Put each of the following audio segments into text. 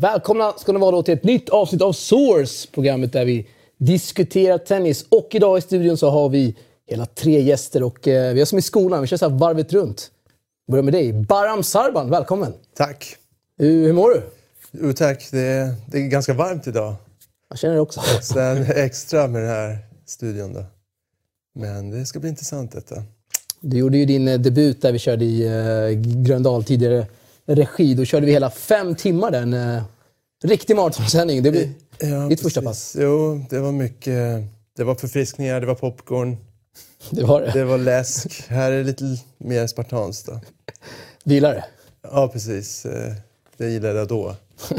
Välkomna ska ni vara då till ett nytt avsnitt av Source, programmet där vi diskuterar tennis. Och idag i studion så har vi hela tre gäster och eh, vi är som i skolan, vi kör så här varvet runt. Börjar med dig, Baram Sarban, välkommen! Tack! Hur, hur mår du? Jo tack, det är, det är ganska varmt idag. Jag känner det också. Sen extra med den här studion då. Men det ska bli intressant detta. Du gjorde ju din eh, debut där vi körde i uh, Gröndal tidigare regi. Då körde vi hela fem timmar där. Riktig maratonsändning. Det blir Ja, ditt första pass. Jo, det var mycket. Det var förfriskningar, det var popcorn, Det var det. det var läsk. Här är det lite mer spartanskt det? Ja, precis. Eh, Det gillade jag då.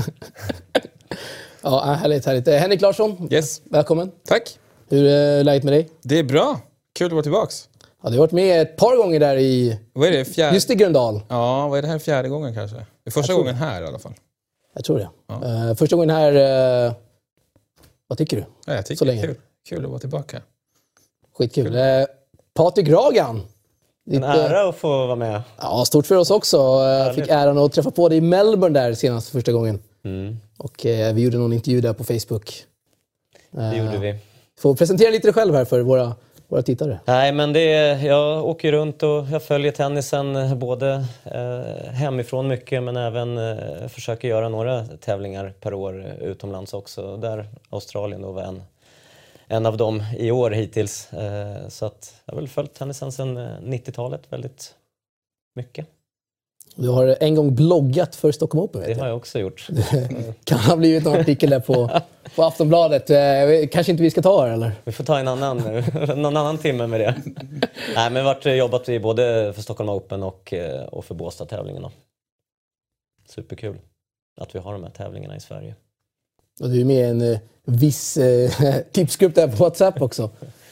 Ja, härligt, härligt. Eh, Henrik Larsson, Yes. välkommen. Tack. Hur är läget med dig? Det är bra. Kul att vara tillbaks. Ja, du har varit med ett par gånger där i, Vad är det? Fjärde... just i Gröndal. Ja, vad är det här fjärde gången kanske? Det är första tror gången här i alla fall. Jag tror det. Ja. Eh, första gången här... eh, vad tycker du? Ja, jag tycker Så det är länge. kul. Kul att vara tillbaka. Skitkul. Uh, Patrik Ragan. En Ditt, eh, ära att få vara med. Ja, stort för oss också. Uh, fick äran att träffa på dig i Melbourne där senast första gången. Mm, Och eh, vi gjorde någon intervju där på Facebook. det gjorde vi. Får presentera lite dig själv här för våra, våra tittare. Nej, men det är, jag åker runt och jag följer tennisen eh, både eh, hemifrån mycket men även eh, försöker göra några tävlingar per år eh, utomlands också. Där Australien då var en, en av dem i år hittills. Eh, så att jag har väl följt tennisen sedan eh, 90-talet väldigt mycket. Du har en gång bloggat för Stockholm Open Det jag. har jag också gjort. Kan ha blivit någon artikel där på, på Aftonbladet. Eh, kanske inte vi ska ta här eller? Vi får ta en annan, någon annan timme med det. Nej, men varit jobbat vi både för Stockholm Open och, eh, och för Båstad-tävlingarna. Superkul att vi har de här tävlingarna i Sverige. Och du är med i en eh, viss eh, tipsgrupp där på WhatsApp också.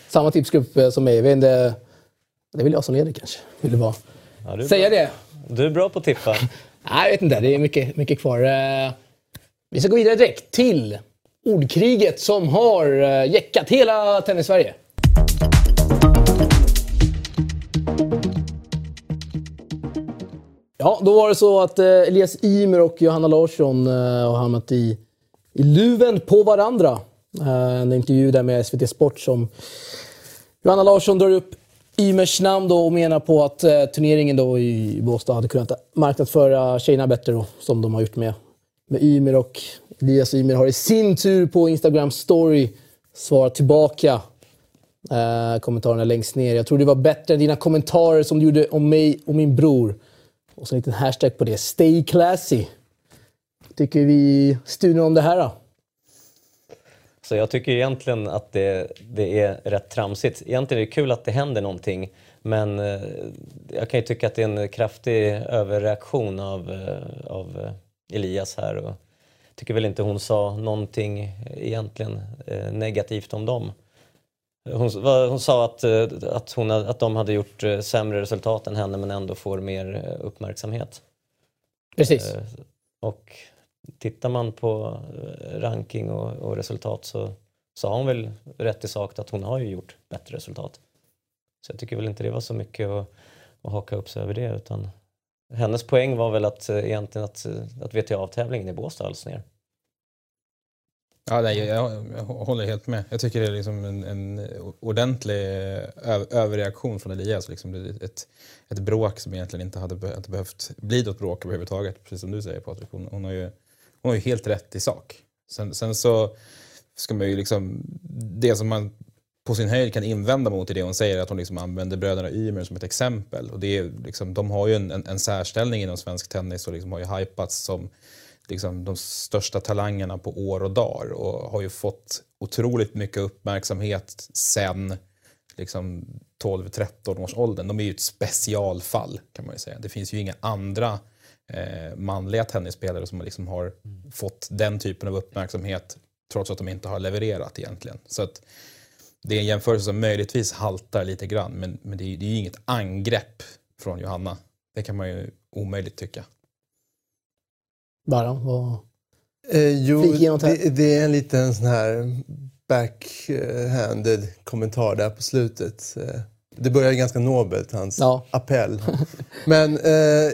Samma tipsgrupp eh, som mig. Jag inte, det väl jag som leder kanske. Vill du bara Ja, du, säga bra. det? du är bra på att tippa. Nej, jag vet inte. Det är mycket, mycket kvar. Vi ska gå vidare direkt till ordkriget som har eh, jäckat hela Tennis-Sverige. Ja, då var det så att eh, Elias Ymer och Johanna Larsson eh, har hamnat i, i luven på varandra. En intervju där med SVT Sport som Johanna Larsson drar upp Ymers namn då och menar på att turneringen då i Båstad hade kunnat marknadsföra tjejerna bättre då, som de har gjort med, med Ymer. Och Elias Ymer har i sin tur på Instagram story svarat tillbaka eh, kommentarerna längst ner. Jag tror det var bättre än dina kommentarer som du gjorde om mig och min bror. Och så en liten hashtag på det. Stay classy. Tycker vi i studion om det här då? Så jag tycker egentligen att det, det är rätt tramsigt. Egentligen är det kul att det händer någonting men eh, jag kan ju tycka att det är en kraftig överreaktion av, eh, av eh, Elias här. Och tycker väl inte hon sa någonting egentligen eh, negativt om dem. Hon, hon sa att, eh, att, hon, att de hade gjort eh, sämre resultat än henne men ändå får mer uppmärksamhet. Precis. Och tittar man på ranking och, och resultat så, så har hon väl rätt i sak att hon har ju gjort bättre resultat. Så jag tycker väl inte det var så mycket att, att haka upp sig över det utan hennes poäng var väl att eh, egentligen att, eh, att VTA-tävlingen i Båstad hölls ner. Ja, nej, jag, jag håller helt med. Jag tycker det är liksom en, en ordentlig eh, ö- överreaktion från Elias. Liksom ett, ett bråk som egentligen inte hade be- inte behövt bli något bråk överhuvudtaget. Precis som du säger Patrik. Hon, hon, har, ju, hon har ju helt rätt i sak. Sen, sen så ska man ju liksom... Det som man på sin höjd kan invända mot i det hon säger att hon liksom använder bröderna Ymer som ett exempel. Och det är liksom, de har ju en, en, en särställning inom svensk tennis och liksom har ju hypats som liksom de största talangerna på år och dagar och har ju fått otroligt mycket uppmärksamhet sen liksom 12-13 års åldern. De är ju ett specialfall kan man ju säga. Det finns ju inga andra eh, manliga tennisspelare som liksom har fått den typen av uppmärksamhet trots att de inte har levererat egentligen. Så att det är en jämförelse som möjligtvis haltar lite grann men, men det, är, det är ju inget angrepp från Johanna. Det kan man ju omöjligt tycka. Bara, vad... Eh, jo, det det, är en liten sån här backhanded kommentar där på slutet. Eh, Det börjar ju ganska nobelt, hans Ja. appell. Men eh,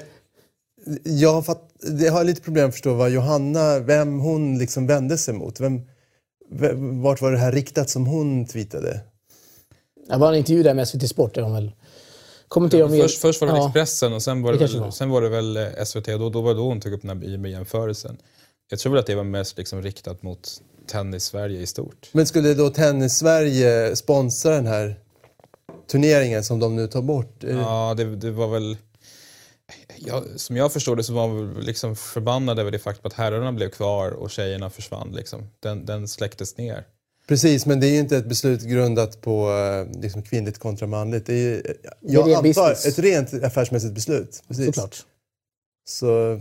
jag har fatt, det har lite problem att förstå vad Johanna, vem hon liksom vände sig mot. Vem, vem, vart var det här riktat som hon tweetade? Det var en intervju där med SVT Sport där hon väl kommenterade om... Först, först var det Ja. Expressen och sen var det, Det väl, var. sen var det väl eh, SVT och då, då var det då hon tog upp den här jämförelsen. Jag tror väl att det var mest liksom riktat mot tennis-Sverige i stort. Men skulle då Tennis-Sverige sponsra den här turneringen som de nu tar bort? Det- Ja, det, det var väl... Ja, som jag förstår det så var man liksom förbannad över det faktum att herrarna blev kvar och tjejerna försvann. Liksom. Den, den släcktes ner. Precis, men det är ju inte ett beslut grundat på eh, liksom kvinnligt kontra manligt. Det är ju, är jag ren antar, business. ett rent affärsmässigt beslut. Precis. Såklart. Så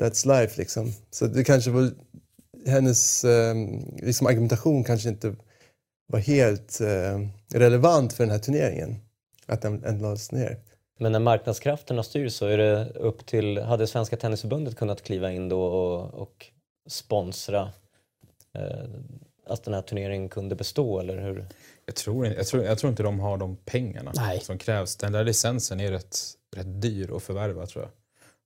that's life liksom. Så det kanske var hennes eh, liksom argumentation kanske inte var helt eh, relevant för den här turneringen. Att den, den lades ner. Men när marknadskrafterna styr så är det upp till, hade Svenska Tennisförbundet kunnat kliva in då och, och sponsra eh, att den här turneringen kunde bestå eller hur? Jag tror, inte- jag, tror, jag tror inte de har de pengarna Nej. som krävs. Den där licensen är rätt, rätt dyr att förvärva tror jag.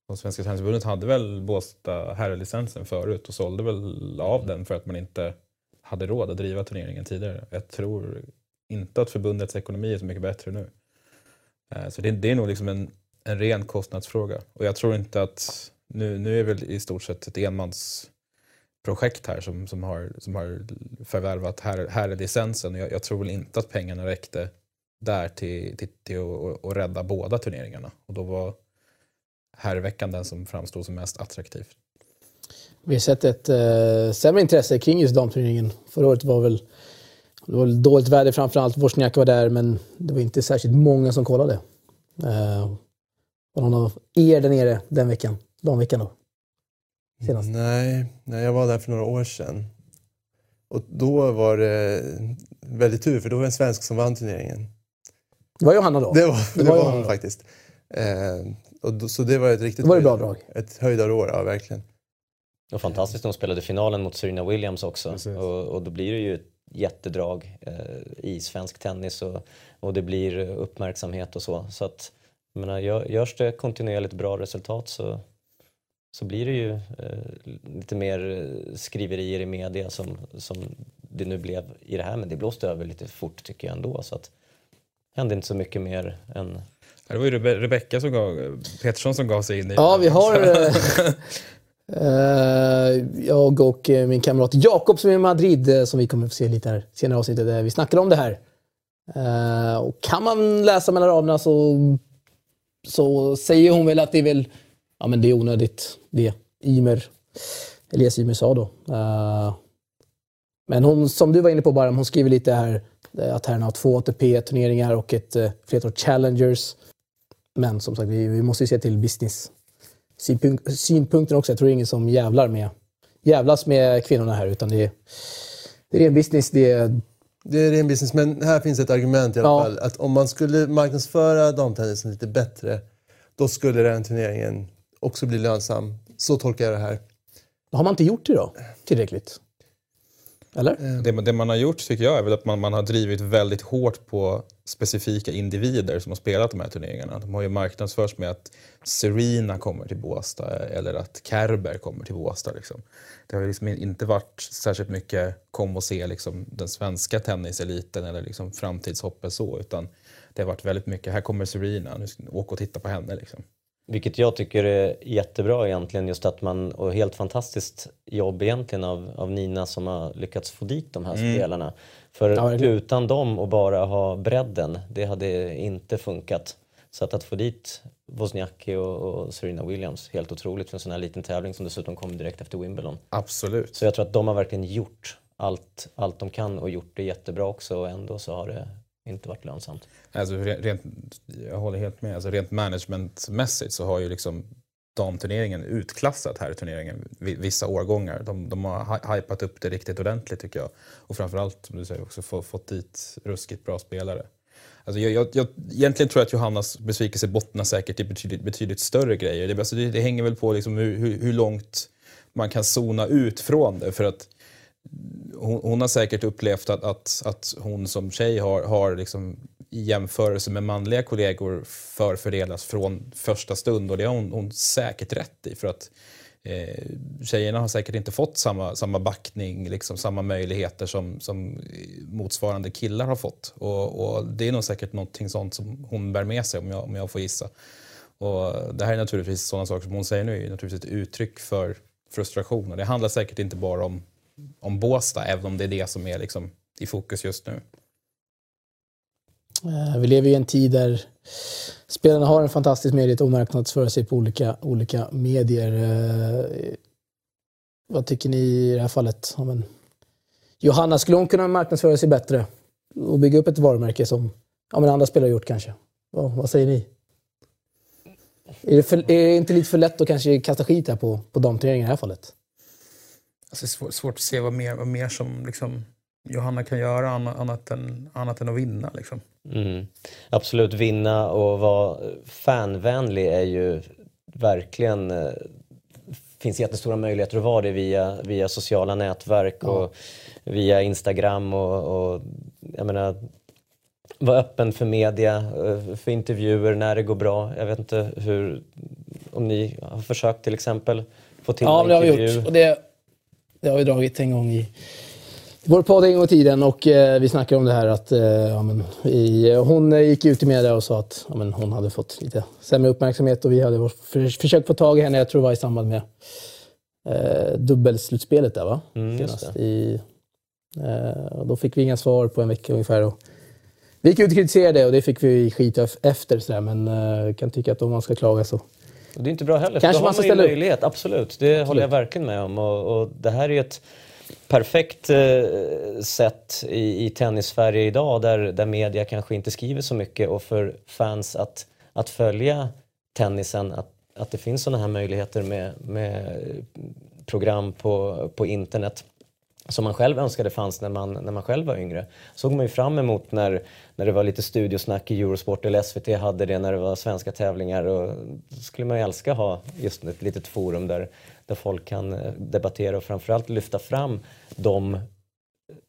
Och Svenska Tennisförbundet hade väl Båstad herrlicensen förut och sålde väl av den för att man inte hade råd att driva turneringen tidigare. Jag tror inte att förbundets ekonomi är så mycket bättre nu. Eh, så det, det är nog liksom en, en ren kostnadsfråga. Och jag tror inte att, nu, nu är väl i stort sett ett enmansprojekt här som, som, har, som har förvärvat här, herrlicensen. licensen. Jag, jag tror väl inte att pengarna räckte där till, till, till att, att rädda båda turneringarna. Och då var herrveckan den som framstod som mest attraktiv. Vi har sett ett eh, sämre intresse kring just damturneringen. Förra året var väl, det var väl dåligt väder framförallt. Wozniacki var där, men det var inte särskilt många som kollade. Eh, var någon av er där nere den veckan? Damveckan då? Senast. Nej, nej, jag var där för några år sedan. Och då var det väldigt tur, för då var det en svensk som vann turneringen. Det var Johanna då. Det var, det var var hon faktiskt. Eh, och då, så det var ett riktigt Det var ett bra drag. Ett höjdarår, ja verkligen. Och fantastiskt, de spelade finalen mot Serena Williams också och, och då blir det ju ett jättedrag eh, i svensk tennis och, och det blir uppmärksamhet och så. Så att, jag menar, gör, görs det kontinuerligt bra resultat så, så blir det ju eh, lite mer eh, skriverier i media som, som det nu blev i det här men det blåste över lite fort tycker jag ändå så att det hände inte så mycket mer än Det var ju Rebe- Rebecka som gav, Petersson som gav sig in i Ja, vi har eh, Eh, jag och eh, min kamrat Jakob som är i Madrid eh, som vi kommer få se lite här senare i avsnittet där vi snackar om det här. Och kan man läsa mellan raderna så, så säger hon väl att det är väl ja, men det är onödigt det Ymer, Elias Ymer sa då. Men hon, som du var inne på bara, hon skriver lite här att herrarna har två ATP-turneringar och ett flertal challengers. Men som sagt, vi, vi måste ju se till business synpunk- synpunkten också. Jag tror det är ingen som jävlar med, jävlas med kvinnorna här utan det är, det är en business. Det är, Det är ren business, men här finns ett argument i alla Ja. fall. Att om man skulle marknadsföra damtennisen lite bättre, då skulle den turneringen också bli lönsam. Så tolkar jag det här. har man inte gjort det då tillräckligt? Eller? Eh, det, det man har gjort tycker jag är väl att man, man har drivit väldigt hårt på specifika individer som har spelat de här turneringarna. De har ju marknadsförts med att Serena kommer till Båstad eller att Kerber kommer till Båstad. Liksom. Det har ju liksom inte varit särskilt mycket kom och se liksom, den svenska tenniseliten eller liksom, framtidshoppet så utan det har varit väldigt mycket, här kommer Serena, nu ska åka och titta på henne. Liksom. Vilket jag tycker är jättebra egentligen just att man, och helt fantastiskt jobb egentligen av, av Nina som har lyckats få dit de här spelarna. För Ja, utan dem och bara ha bredden, det hade inte funkat. Så att, att få dit Wozniacki och, och Serena Williams, helt otroligt för en sån här liten tävling som dessutom kom direkt efter Wimbledon. Absolut. Så jag tror att de har verkligen gjort allt, allt de kan och gjort det jättebra också och ändå så har det inte varit lönsamt. Alltså, rent, jag håller helt med. Alltså, rent managementmässigt så har ju liksom damturneringen utklassat här i turneringen vissa årgångar. De, de har hypat upp det riktigt ordentligt tycker jag. Och framförallt, som du säger, också få, fått dit ruskigt bra spelare. Alltså jag, jag, jag, egentligen tror jag att Johannas besvikelse bottnar säkert i betydligt, betydligt större grejer. Det, alltså det, det hänger väl på liksom hur, hur, hur långt man kan zona ut från det. För att hon, hon har säkert upplevt att, att, att hon som tjej har, har liksom i jämförelse med manliga kollegor förfördelas från första stund och det har hon, hon säkert rätt i. För att eh, tjejerna har säkert inte fått samma, samma backning, liksom samma möjligheter som, som motsvarande killar har fått. Och, och det är nog säkert någonting sånt som hon bär med sig om jag, om jag får gissa. Och det här är naturligtvis sådana saker som hon säger nu är naturligtvis ett uttryck för frustration. Och det handlar säkert inte bara om, om Båstad, även om det är det som är liksom i fokus just nu. Eh, vi lever i en tid där spelarna har en fantastisk möjlighet att marknadsföra sig på olika, olika medier. Eh, vad tycker ni i det här fallet? Ja, men, Johanna, skulle hon kunna marknadsföra sig bättre och bygga upp ett varumärke som ja, men andra spelare har gjort kanske? Ja, vad säger ni? Är det, för, är det, inte lite för lätt att kanske kasta skit här på, på damturneringen i det här fallet? Alltså det är svårt, svårt att se vad mer, vad mer som liksom Johanna kan göra annat än, annat än att vinna. Liksom. Mm. Absolut, vinna och vara fanvänlig är ju verkligen... Det eh, finns jättestora möjligheter att vara det via, via sociala nätverk ja. och via Instagram och, och jag menar vara öppen för media, eh, för intervjuer när det går bra. Jag vet inte hur, om ni har försökt till exempel få till ja, en intervju? Ja, det har vi gjort. Och det, det har vi dragit en gång i vår podd en gång i tiden och eh, vi snackade om det här att eh, ja, men, i, hon gick ut i media och sa att ja, men, hon hade fått lite sämre uppmärksamhet och vi hade för, försökt få tag i henne, jag tror det var i samband med eh, dubbelslutspelet där va? Mm, Senast. I, eh, då fick vi inga svar på en vecka ungefär. Och vi gick ut och kritiserade och det fick vi skit efter sådär, men eh, kan tycka att om man ska klaga så det är inte bra heller, Kanske då har man ju möjlighet. Upp. Absolut, det Absolut. håller jag verkligen med om. Och, och det här är ett perfekt eh, sätt i, i tennis-Sverige idag där, där media kanske inte skriver så mycket och för fans att, att följa tennisen, att, att det finns sådana här möjligheter med, med program på, på internet som man själv önskade fanns när man, när man själv var yngre. såg man ju fram emot när, när det var lite studiosnack i Eurosport eller SVT hade det när det var svenska tävlingar. Och då skulle man ju älska att ha just ett litet forum där, där folk kan eh, debattera och framförallt lyfta fram de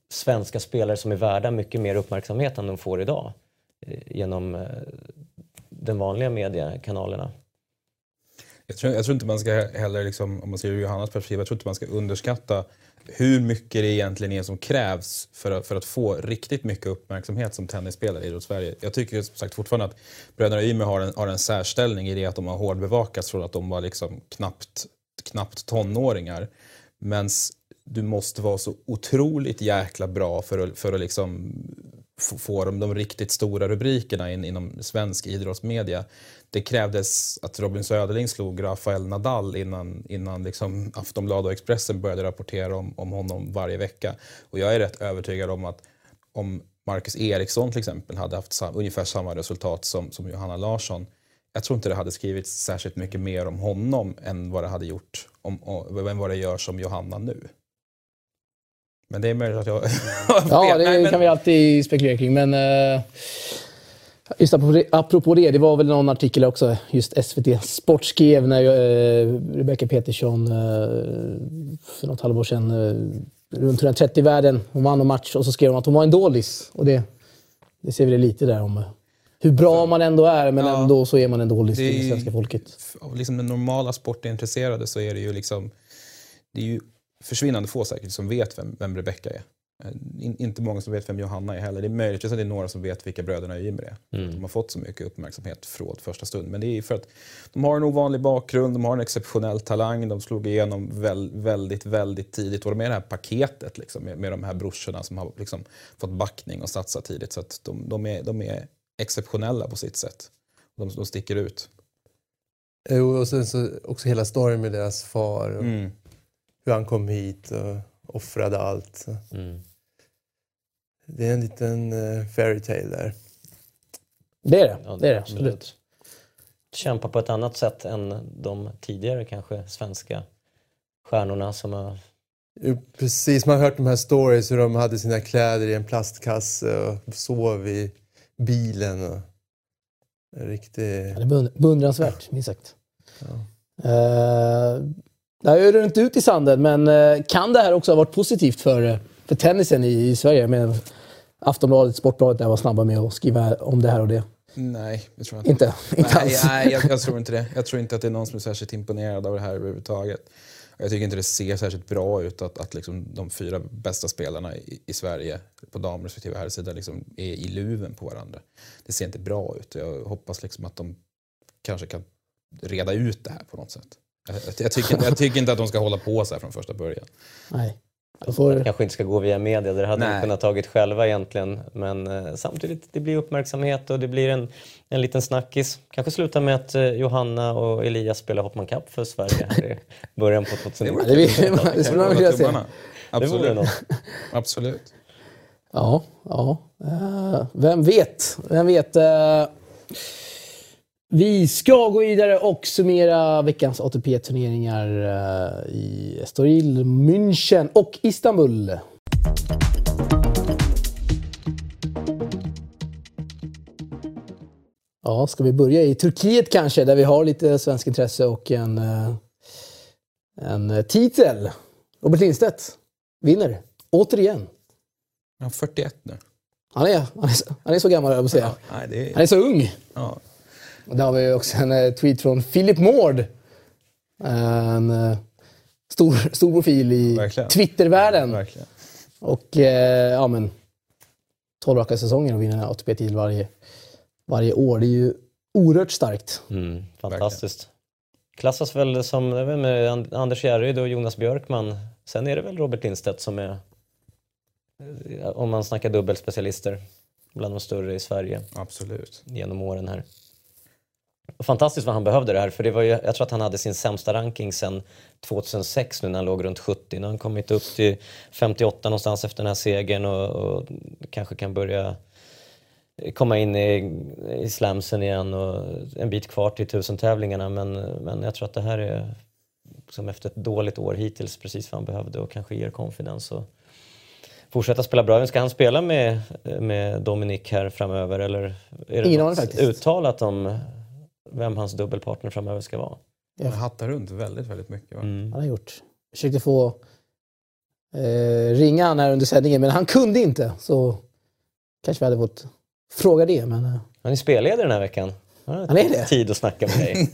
svenska spelare som är värda mycket mer uppmärksamhet än de får idag eh, genom eh, de vanliga mediekanalerna. Jag tror, jag tror inte man ska heller, liksom, om man ser ur Johannas perspektiv, jag tror inte man ska underskatta hur mycket det egentligen är som krävs för att, för att få riktigt mycket uppmärksamhet som tennisspelare i Idrottssverige. Jag tycker som sagt fortfarande att bröderna Ymer har en, har en särställning i det att de har hårdbevakats från att de var liksom knappt, knappt tonåringar. Men du måste vara så otroligt jäkla bra för att, för att liksom få de, de riktigt stora rubrikerna in, inom svensk idrottsmedia. Det krävdes att Robin Söderling slog Rafael Nadal innan, innan liksom Aftonbladet och Expressen började rapportera om, om honom varje vecka. Och jag är rätt övertygad om att om Marcus Eriksson till exempel hade haft sam, ungefär samma resultat som, som Johanna Larsson jag tror inte det hade skrivits särskilt mycket mer om honom än vad det hade gjort om, om, än vad det gör som Johanna nu. Men det är möjligt att jag... ja, det Nej, kan vi alltid spekulera kring. Men uh, just apropå, det, det var väl någon artikel också, just SVT Sport skrev när uh, Rebecca Petersson uh, för något halvår sedan runt 130 världen, hon vann en match och så skrev hon att hon var en dålis. Och det, det ser vi lite där om hur bra man ändå är, men ja, ändå så är man en dålig för det svenska folket. Av liksom den normala sportintresserade så är det ju liksom... Det är ju försvinnande få säkert som vet vem, vem Rebecca är. Eh, in, inte många som vet vem Johanna är heller. Det är möjligt att det är några som vet vilka bröderna Ymer är. Mm. De har fått så mycket uppmärksamhet från första stund. Men det är för att de har en ovanlig bakgrund, de har en exceptionell talang, de slog igenom väl, väldigt, väldigt tidigt. Och de är det här paketet liksom, med, med de här brorsorna som har liksom, fått backning och satsat tidigt. Så att de, de, är, de är exceptionella på sitt sätt. De, de sticker ut. Och sen så också hela storyn med deras far. Och... Mm hur han kom hit och offrade allt. Mm. Det är en liten uh, fairy tale där. Det är det. Ja, det är det absolut. Kämpa på ett annat sätt än de tidigare kanske svenska stjärnorna som har... Jo, precis, man har hört de här stories hur de hade sina kläder i en plastkasse och sov i bilen. Och... Riktigt... Ja, det är beundransvärt, minst sagt. Ja. Uh, det har ju runnit ut i sanden, men eh, kan det här också ha varit positivt för, eh, för tennisen i, i Sverige? Men, Aftonbladet, Sportbladet där var snabba med att skriva om det här och det. Nej, det tror jag inte. Inte, inte Nej, alls. nej jag, jag tror inte det. Jag tror inte att det är någon som är särskilt imponerad av det här överhuvudtaget. Jag tycker inte det ser särskilt bra ut att, att liksom de fyra bästa spelarna i, i Sverige på dam respektive herrsida liksom är i luven på varandra. Det ser inte bra ut. Jag hoppas liksom att de kanske kan reda ut det här på något sätt. Jag, jag, tycker, jag tycker inte att de ska hålla på så här från första början. Nej. Får, kanske inte ska gå via media, det hade Nej. de kunnat tagit själva egentligen. Men eh, samtidigt, det blir uppmärksamhet och det blir en, en liten snackis. Kanske sluta med att eh, Johanna och Elias spelar Hoppman Cup för Sverige här i början på 2019. det, skulle man vilja se. Absolut. Absolut. Ja, ja. Eh, vem vet? Vem vet? Eh, vi ska gå vidare och summera veckans ATP-turneringar eh, i Estoril, München och Istanbul. Ja, ska vi börja i Turkiet kanske, där vi har lite svensk intresse och en, eh, en titel. Robert Lindstedt vinner, återigen. Jag har 41 nu. Han är, han är, så, han är så gammal, jag säga. Nej, det Han är så ung. ja. Och där har vi också en eh, tweet från Philip Mård. En eh, stor, stor profil i Verkligen. Twittervärlden. Verkligen. Och eh, ja, men 12 raka säsonger och vinna en ATP-titel varje, varje år. Det är ju oerhört starkt. Mm, fantastiskt. Klassas väl som med And- Anders Järryd och Jonas Björkman. Sen är det väl Robert Lindstedt som är, eh, om man snackar dubbelspecialister, bland de större i Sverige Absolut. genom åren här. Fantastiskt vad han behövde det här, för det var ju, jag tror att han hade sin sämsta ranking sedan 2006 nu när han låg runt 70. Nu har han kommit upp till 58 någonstans efter den här segern och, och kanske kan börja komma in i, i slamsen igen och en bit kvar till tusen-tävlingarna men, men jag tror att det här är som efter ett dåligt år hittills precis vad han behövde och kanske ger confidence och fortsätta spela bra. Ska han spela med, med Dominic här framöver eller är det Ingen något faktiskt. uttalat om vem hans dubbelpartner framöver ska vara? Han hattar runt väldigt, väldigt mycket. Va? Mm. Han har gjort. Försökte få eh, ringa han här under sändningen, men han kunde inte. Så kanske vi hade fått fråga det. Men, eh, Han är spelledare den här veckan. Han är det? Tid att snacka med dig.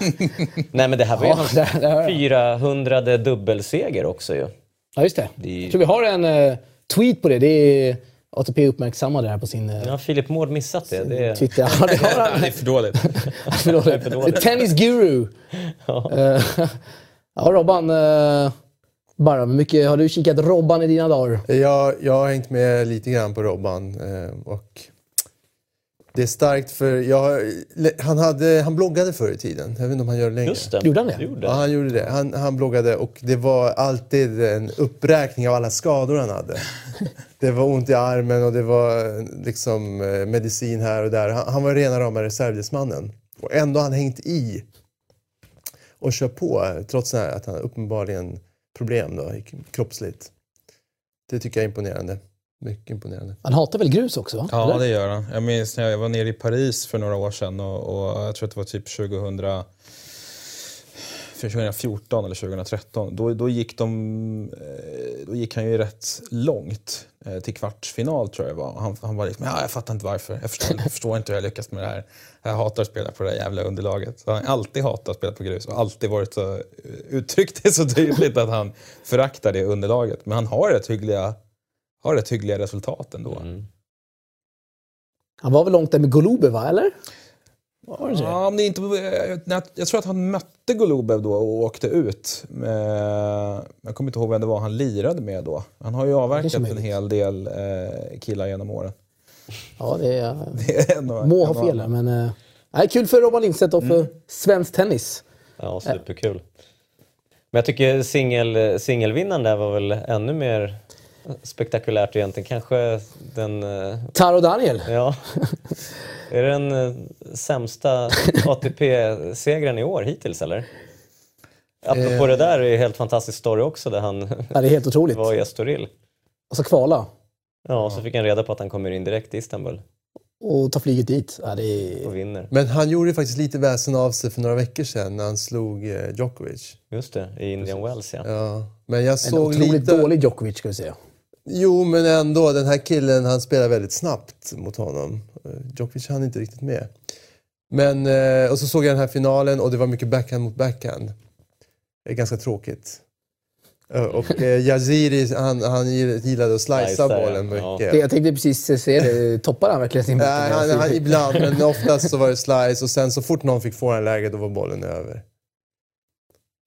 Nej men det här var ju ja, hans där, där, 400 dubbelseger också ju. ja, just det. Det är- Jag tror vi har en eh, tweet på det. Det är ATP uppmärksammade det här på sin eh, Nu har Filip Mård missat det. det är... Twitter. Ja, det har han. Det är för dåligt. För dåligt. The Tennis Guru. Eh, ja, Robban. Uh, bara, hur mycket har du kikat Robban i dina dagar? Jag, jag har hängt med lite grann på Robban eh, och det är starkt för jag, han, hade, han bloggade förr i tiden. Jag vet inte om han gör det längre. Just det. Gjorde han det? Gjorde. Ja, han gjorde det. Han, han bloggade och det var alltid en uppräkning av alla skador han hade. Det var ont i armen och det var liksom eh, medicin här och där. Han, han var rena rama reservdelsmannen. Och ändå har han hängt i och kört på trots att han uppenbarligen problem då, kroppsligt. Det tycker jag är imponerande. Mycket imponerande. Han hatar väl grus också? Va? Ja, Eller? det gör han. Jag minns när jag var nere i Paris för några år sedan och, och jag tror att det var typ 2000, för 2014 eller 2013. Då, då, gick de, eh, då gick han ju rätt långt eh, till kvartsfinal tror jag det var. Han, han var liksom, ja, jag fattar inte varför. Jag förstår, jag förstår inte hur jag lyckas med det här. Jag hatar att spela på det här jävla underlaget. Så han har alltid hatat att spela på grus och alltid varit så, eh, uttryckt det så tydligt att han föraktar det underlaget. Men han har rätt hyggliga, har rätt hyggliga resultat ändå. Mm. Han var väl långt där med Golubov, va? Eller? Var det? Ja, men det är inte, jag, jag tror att han mötte Golubev då och åkte ut. Eh, Jag kommer inte ihåg vem det var han lirade med då. Han har ju avverkat en möjligt. hel del eh, killar genom åren. Ja, det är... Det är ändå- Må ha fel men... eh, nej, kul för Robban Lindstedt och för svensk tennis. Ja, superkul. Men jag tycker singel, singelvinnaren där var väl ännu mer spektakulärt egentligen. Kanske den... eh, Taro Daniel. Ja. Är det den eh, sämsta ATP-segern i år hittills eller? Apropå det där är en helt fantastisk story också där han Ja, det är helt otroligt. var i Estoril. Och så kvala. Ja, och så fick han reda på att han kommer in direkt till Istanbul Och ta flyget dit. Ja, det och är... vinner. Men han gjorde ju faktiskt lite väsen av sig för några veckor sedan när han slog eh, Djokovic. Just det, i Indian Wells ja. Ja. Men jag En såg otroligt lite... dålig Djokovic, ska vi säga. Jo, men ändå. Den här killen, han spelar väldigt snabbt mot honom. Eh, Djokovic hann inte riktigt med. Men, eh, och så såg jag den här finalen och det var mycket backhand mot backhand. Det är ganska tråkigt. Eh, Och eh, Yaziri, han, han gillade att slicea bollen ja. mycket. Det, jag tänkte precis säga det. Toppar han verkligen sin Nej, han, backhand? han, ibland, men oftast så var det slice och sen så fort någon fick forehandläge då var bollen över.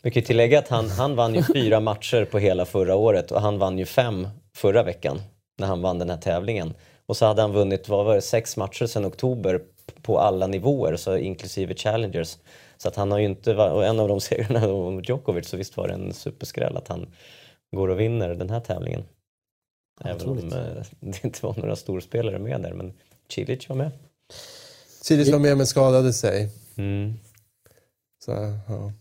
Vi kan ju tillägga att han, han vann ju fyra matcher på hela förra året och han vann ju fem förra veckan när han vann den här tävlingen. Och så hade han vunnit vad var det, sex matcher sedan oktober på alla nivåer, så inklusive Challengers. Så att han har ju inte, och en av de segrarna mot Djokovic, så visst var det en superskräll att han går och vinner den här tävlingen. Även om eh, det inte var några storspelare med där, men Cilic var med. Sirius var med men skadade sig. Mm. Så, ja.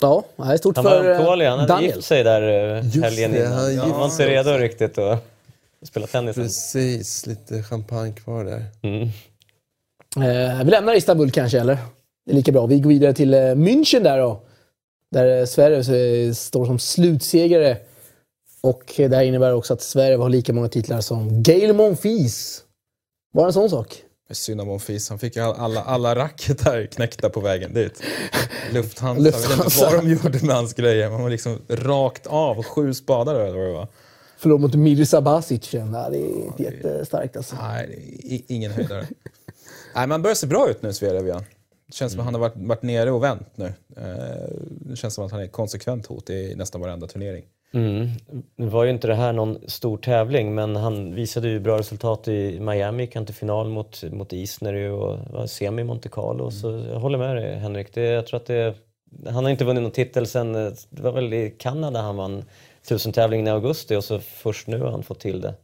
Ja, det är stort Han för var eh, ömtålig, han hade Daniel. gift sig där eh, helgen det, innan. han Han var inte redo riktigt att spela tennis. Precis, lite champagne kvar där. Mm. Eh, vi lämnar Istanbul kanske, eller? Det är lika bra. Vi går vidare till eh, München där då. Där eh, Sverige står som slutsegrare. Och det här innebär också att Sverige har lika många titlar som Gael Monfils. Var det en sån sak? Synd om Monfils. Han fick alla, alla racketar knäckta på vägen dit. Lufthansa, Lufthansa. jag vet inte vad de gjorde med hans grejer. Man var liksom rakt av, sju spadar eller vad det var. Förlorade mot Mirza Basic. Det är inte jättestarkt alltså. Nej, ingen höjdare. Nej, man börjar se bra ut nu, Sverige. Det känns som att han har varit, varit nere och vänt nu. Eh, Det känns som att han är ett konsekvent hot i nästan varenda turnering. Mm. Nu var ju inte det här någon stor tävling men han visade ju bra resultat i Miami, gick han till final mot, mot Isner och var semi i Monte Carlo. Så jag håller med dig Henrik. Det, jag tror att det, han har inte vunnit någon titel sen, eh, det var väl i Kanada han vann tusentävlingen i augusti och så först nu har han fått till det.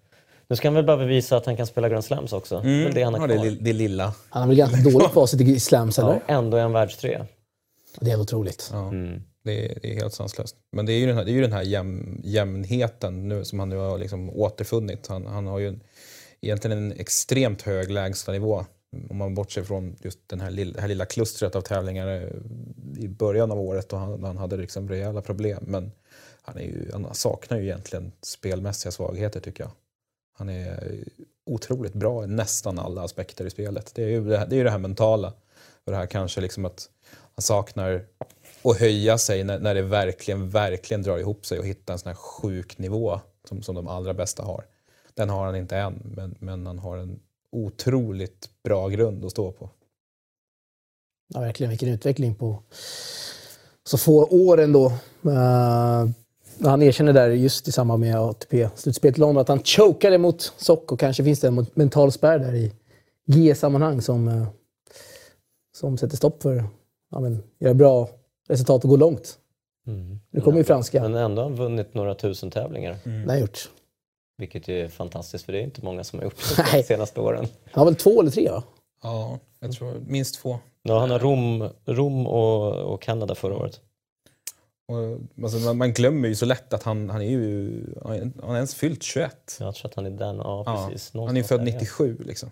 Nu ska han väl bara bevisa att han kan spela Grand Slams också. Det är väl det han har Ja, det, det lilla. Han har väl ganska dåligt facit i slams, eller? Ja, ändå är han världstrea. Det är otroligt. Ja, Mm det, är, det är helt sanslöst. Men det är ju den här, det är ju den här jäm, jämnheten nu som han nu har liksom återfunnit. Han, han har ju en, egentligen en extremt hög lägstanivå. Om man bortser från just den här lilla, det här lilla klustret av tävlingar eh, i början av året då han, han hade liksom rejäla problem. Men han, är ju, han saknar ju egentligen spelmässiga svagheter tycker jag. Han är otroligt bra i nästan alla aspekter i spelet. Det är ju det här, det, är ju det här mentala. Och det här kanske liksom att han saknar och höja sig när, när det verkligen, verkligen drar ihop sig och hitta en sån här sjuk nivå som, som de allra bästa har. Den har han inte än, men, men han har en otroligt bra grund att stå på. Ja, verkligen. Vilken utveckling på så få år ändå. Uh, han erkänner där just i samband med ATP-slutspelet i London att han chokade mot Sock och kanske finns det en mental spärr där i G-sammanhang som, uh, som sätter stopp för ja, göra bra resultat och gå långt. Mm. Nu kommer ju franska. Men ändå har han vunnit några tusen tävlingar. Det har gjort. Vilket är fantastiskt för det är inte många som har gjort det de senaste åren. Han har väl två eller tre va? Ja, jag tror minst två. Ja, han har Rom, Rom och, och Kanada förra året. Och, alltså, man, man glömmer ju så lätt att han, han är ju han har ens fyllt 21. Jag tror att han är den, ja Ja, precis. han är född där, ja. 97 liksom.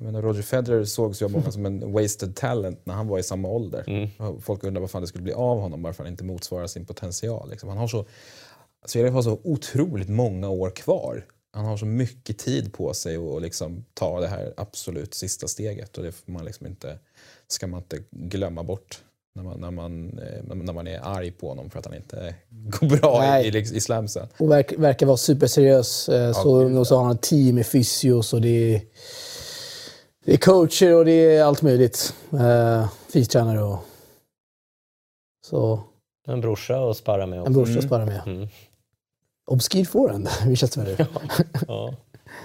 Jag menar, Roger Federer sågs ju av många som en wasted talent när han var i samma ålder. Mm. Folk undrar vad fan det skulle bli av honom bara för att han inte motsvarar sin potential. Liksom. Han har så, Sverige har så otroligt många år kvar. Han har så mycket tid på sig att liksom ta det här absolut sista steget och det får man liksom inte, ska man inte glömma bort när man, när, man, eh, när man är arg på honom för att han inte går bra Nej. i, i, i slamsen. Och verk, verkar vara superseriös. Eh, så, gud, och så har han ett team med fysios och det är, det är coacher och det är allt möjligt. Eh, fystränare och så. En brorsa att sparra med En också. brorsa att spara med. Mm. Obskyr forehand, Mischa Sverige. Ja.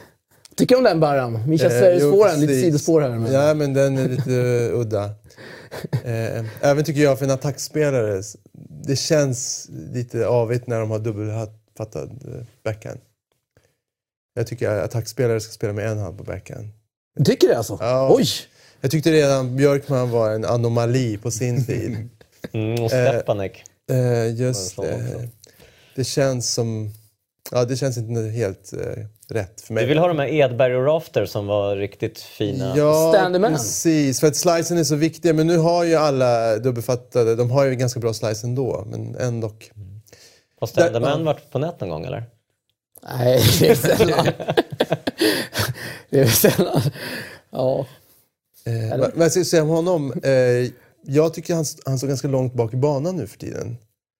Tycker du om den Baram? Mischa Eh, Sveriges jo, forehand, lite sidospår här. Men... Ja, men den är lite eh, udda. Eh, även tycker jag för en attackspelare, det känns lite avigt när de har dubbelfattad eh, backhand. Jag tycker att attackspelare ska spela med en hand på backhand. Tycker du alltså? Ja. Oj! Jag tyckte redan Björkman var en anomali på sin tid. Mm, och Stepanek. Eh, just det så det. Det känns som... Ja, det känns inte helt eh, rätt för mig. Vi vill ha de här Edberg och Rafter som var riktigt fina. Ja, precis. För att slicen är så viktiga. Men nu har ju alla dubbelfattade, de har ju ganska bra slice ändå. Men ändå. Har Standerman Ja. varit på nät någon gång eller? Nej, det är sällan. det är sällan. Ja. Eh, vad vad jag ska säga om honom? Eh, jag tycker han, han står ganska långt bak i banan nu för tiden.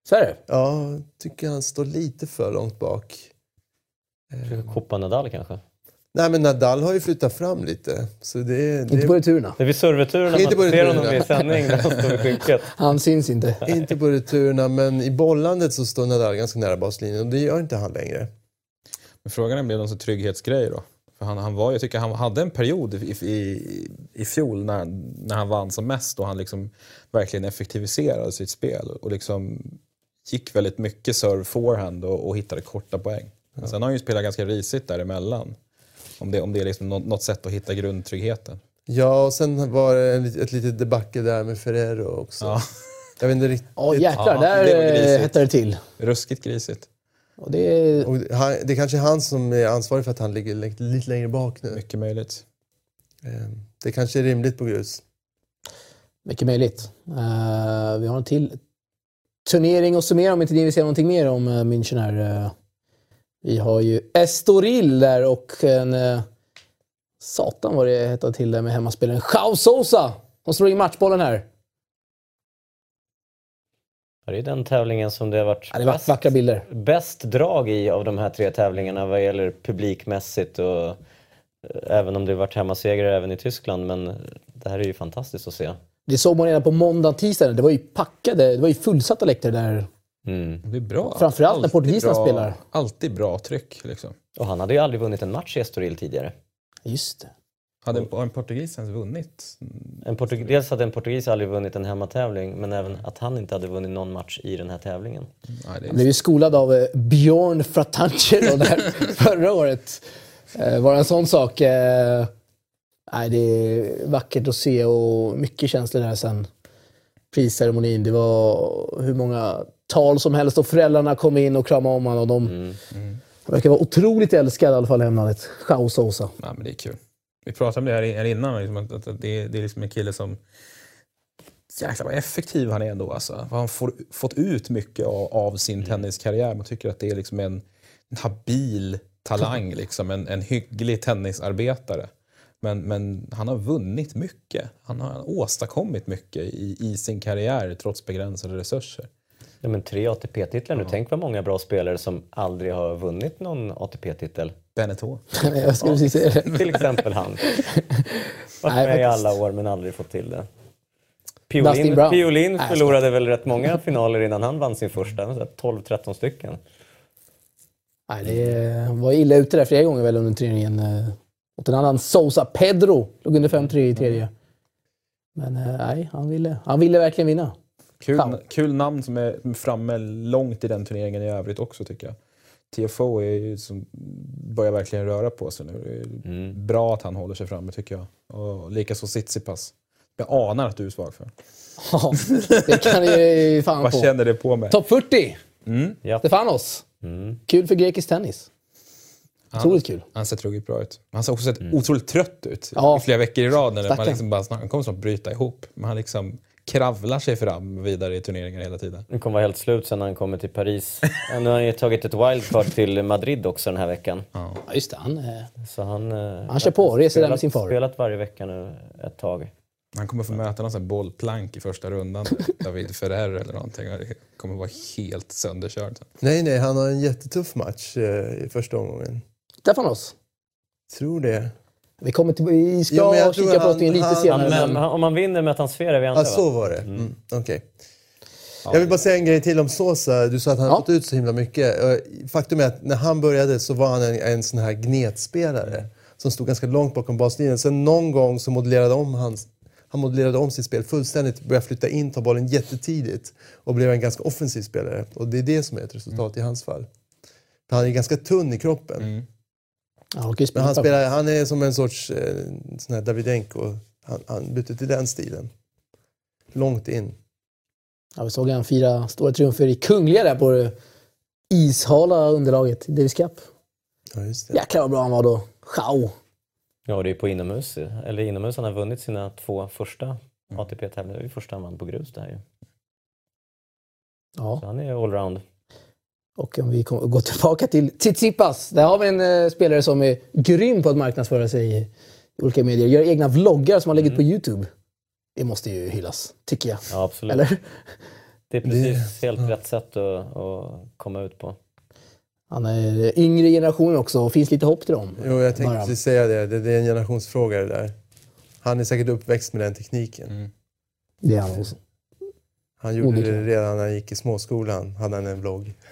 Så är det. Ja, jag tycker han står lite för långt bak. Copa Nadal kanske? Nej, men Nadal har ju flyttat fram lite. Så det, det, Inte på returerna. Det är vid serveturerna Inte man ser honom i sändning när han står vid skynket. Han syns inte. Inte på returerna, men i bollandet så står Nadal ganska nära baslinjen och det gör inte han längre. Men frågan är, blev det någon sån trygghetsgrej då? För han, han var, jag tycker han hade en period i, i, i fjol när, när han vann som mest och han liksom verkligen effektiviserade sitt spel och liksom gick väldigt mycket serve forehand och, och hittade korta poäng. Men sen har han ju spelat ganska risigt däremellan. Om det, om det är liksom något, något sätt att hitta grundtryggheten. Ja, och sen var det en, ett litet debacle där med Ferrero också. Ja, Jag vet inte riktigt. Ja, jäklar. Ja, där det var eh, grisigt. hettade det till. ruskigt grisigt. Och det är... Och han, det är kanske är han som är ansvarig för att han ligger lite längre bak nu. Mycket möjligt. Eh, Det kanske är rimligt på grus. Mycket möjligt. Eh, vi har en till turnering att summera om inte ni vill säga någonting mer om uh, München här. Eh, vi har ju Estoril där och en... Uh, satan vad det heter till där med hemmaspelaren Jao Sousa. De slår in matchbollen här. Ja, Det är den tävlingen som det har varit Ja, det var bäst, vackra bilder. bäst drag i av de här tre tävlingarna vad gäller publikmässigt och eh, även om det har varit hemmasegrare även i Tyskland. Men det här är ju fantastiskt att se. Det såg man redan på måndag tisdagen. Det var ju packade, det var ju fullsatta läktare där. Mm. Det är bra. Framförallt när portugiserna spelar. Alltid bra tryck liksom. Och han hade ju aldrig vunnit en match i Estoril tidigare. Just det. Hade en, har en portugis ens vunnit? En portug- dels hade en portugis aldrig vunnit en hemmatävling men även att han inte hade vunnit någon match i den här tävlingen. Nej, Han blev är, ju skolad av eh, Björn Fratangelo där förra året. Eh, var en sån sak. Eh, nej, det är vackert att se och mycket känslor där sen prisceremonin. Det var hur många tal som helst och föräldrarna kom in och kramade om honom. Och de Mm. han verkar vara otroligt älskad i alla fall i hemlandet. Sousa. nej, men det är kul. Vi pratade om det här, innan, liksom, att, att det, är- det är liksom en kille som... Jäklar vad effektiv han är ändå. Alltså. Han har fått ut mycket av, av sin tenniskarriär. Man tycker att det är liksom en, en habil talang, liksom, en, en hygglig tennisarbetare. Men, men han har vunnit mycket. Han har åstadkommit mycket i, i sin karriär trots begränsade resurser. Ja, men tre ATP-titlar nu. Tänk vad många bra spelare som aldrig har vunnit någon ATP-titel. Beneteau. Jag skulle precis säga det. Till exempel han. Varit Nej, med i alla år men aldrig fått till det. Piolin. Piolin förlorade väl rätt många finaler innan han vann sin första. 12-13 stycken. Nej, det var illa ute där flera gånger väl under turneringen. eh, Mot en annan Sousa. Pedro låg under 5-3 i tredje. Men eh, nej, han ville, han ville verkligen vinna. Kul, kul namn som är framme långt i den turneringen i övrigt också tycker jag. TFO är ju som börjar verkligen röra på sig nu. Det är Mm. Bra att han håller sig framme tycker jag. Och likaså Tsitsipas. Jag anar att du är svag för. Ja, det kan ni fan Vad på. känner det på mig? Topp 40! Ja. Stefanos. Mm. Kul för grekisk tennis. Otroligt kul. Han ser truggigt bra ut. Han ser också sett otroligt trött ut Ja. i flera veckor i rad. När man liksom bara, han kommer snart bryta ihop. Men han liksom kravlar sig fram vidare i turneringar hela tiden. Han kommer vara helt slut sen när han kommer till Paris. Nu har han ju tagit ett wildcard till Madrid också den här veckan. Ja, just det. Han, eh, Så han, eh, Han kör på, reser där med sin far. spelat varje vecka nu ett tag. Han kommer få möta någon sån här bollplank i första rundan. David Ferrer eller någonting. Och Det kommer vara helt sönderkörd. Nej, nej, han har en jättetuff match eh, i första omgången. Stefanos. Tror det. Vi, kommer till, vi ska Jo, men jag kika på han- lite han- senare. Han, men, men, om man vinner möter han Zverev i andra Ja, så va? var det. Mm. Okej. Jag vill bara säga en grej till om Sosa. Du sa att han Ja. har fått ut så himla mycket. Faktum är att när han började så var han en, en sån här gnetspelare som stod ganska långt bakom baslinjen. Sen någon gång så modellerade om hans, han modellerade om sitt spel fullständigt, började flytta in, ta bollen jättetidigt och blev en ganska offensiv spelare. Och det är det som är ett resultat i hans fall. För han är ganska tunn i kroppen. Ja, han han, spelar, han är som en sorts eh, sån här Davidenko. Han, han bytte till den stilen. Långt in. Ja, vi såg han fira stora triumfer i Kungliga där på det ishala underlaget i Davis Cup. Ja, just det. Jäklar vad bra han var då. Jao. Ja, det är på inomhus. Eller inomhus han har vunnit sina två första Mm. ATP-tävlingar. Det är första han vann på grus det här ju. Ja. Så han är allround. Och om vi går tillbaka till Tsitsipas. Där har vi en eh, spelare som är grym på att marknadsföra sig i, olika medier. Gör egna vloggar som har legat på YouTube. Det måste ju hyllas, tycker jag. Ja, absolut. Eller? Det är precis helt rätt sätt att, att komma ut på. Han är yngre generation också och finns lite hopp till dem. Jo, jag tänkte precis säga det. det. Det är en generationsfråga det där. Han är säkert uppväxt med den tekniken. Det är han också. Han gjorde Onekligen. det redan när han gick i småskolan. Hade han en vlogg.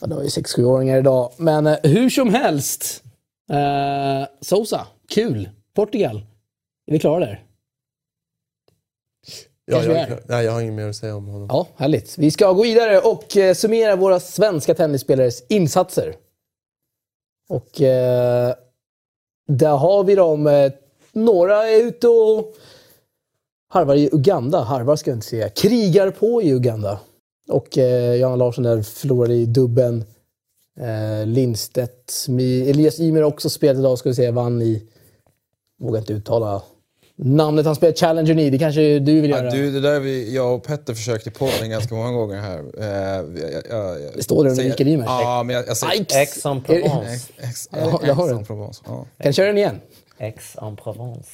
Ja, det var ju 6-7-åringar idag. Men eh, hur som helst. Eh, Sousa, kul. Portugal. Är vi klara där? Ja, jag, nej, jag har inget mer att säga om honom. Ja, härligt. Vi ska gå vidare och eh, summera våra svenska tennisspelares insatser. Och eh, där har vi dem. Eh, några är ute och harvar i Uganda. Harvar ska jag inte säga. Krigar på i Uganda. Och eh, Johanna Larsson där förlorade i dubben. Eh, Lindstedt, Elias Ymer också spelat idag ska vi säga. Vann i, vågar inte uttala namnet han spelar Challenger i. Det kanske du vill göra? Ja, du, det där vi, jag och Petter försökt i podden ganska många gånger här. Eh, jag, jag, jag, Det står det under Mikael Ymer. Ja, men jag, jag säger... Aix. Aix-en-Provence. Ex, ex, Ja, det har du. Aix-en-Provence, Ja. Kan du köra den igen? Aix-en-Provence.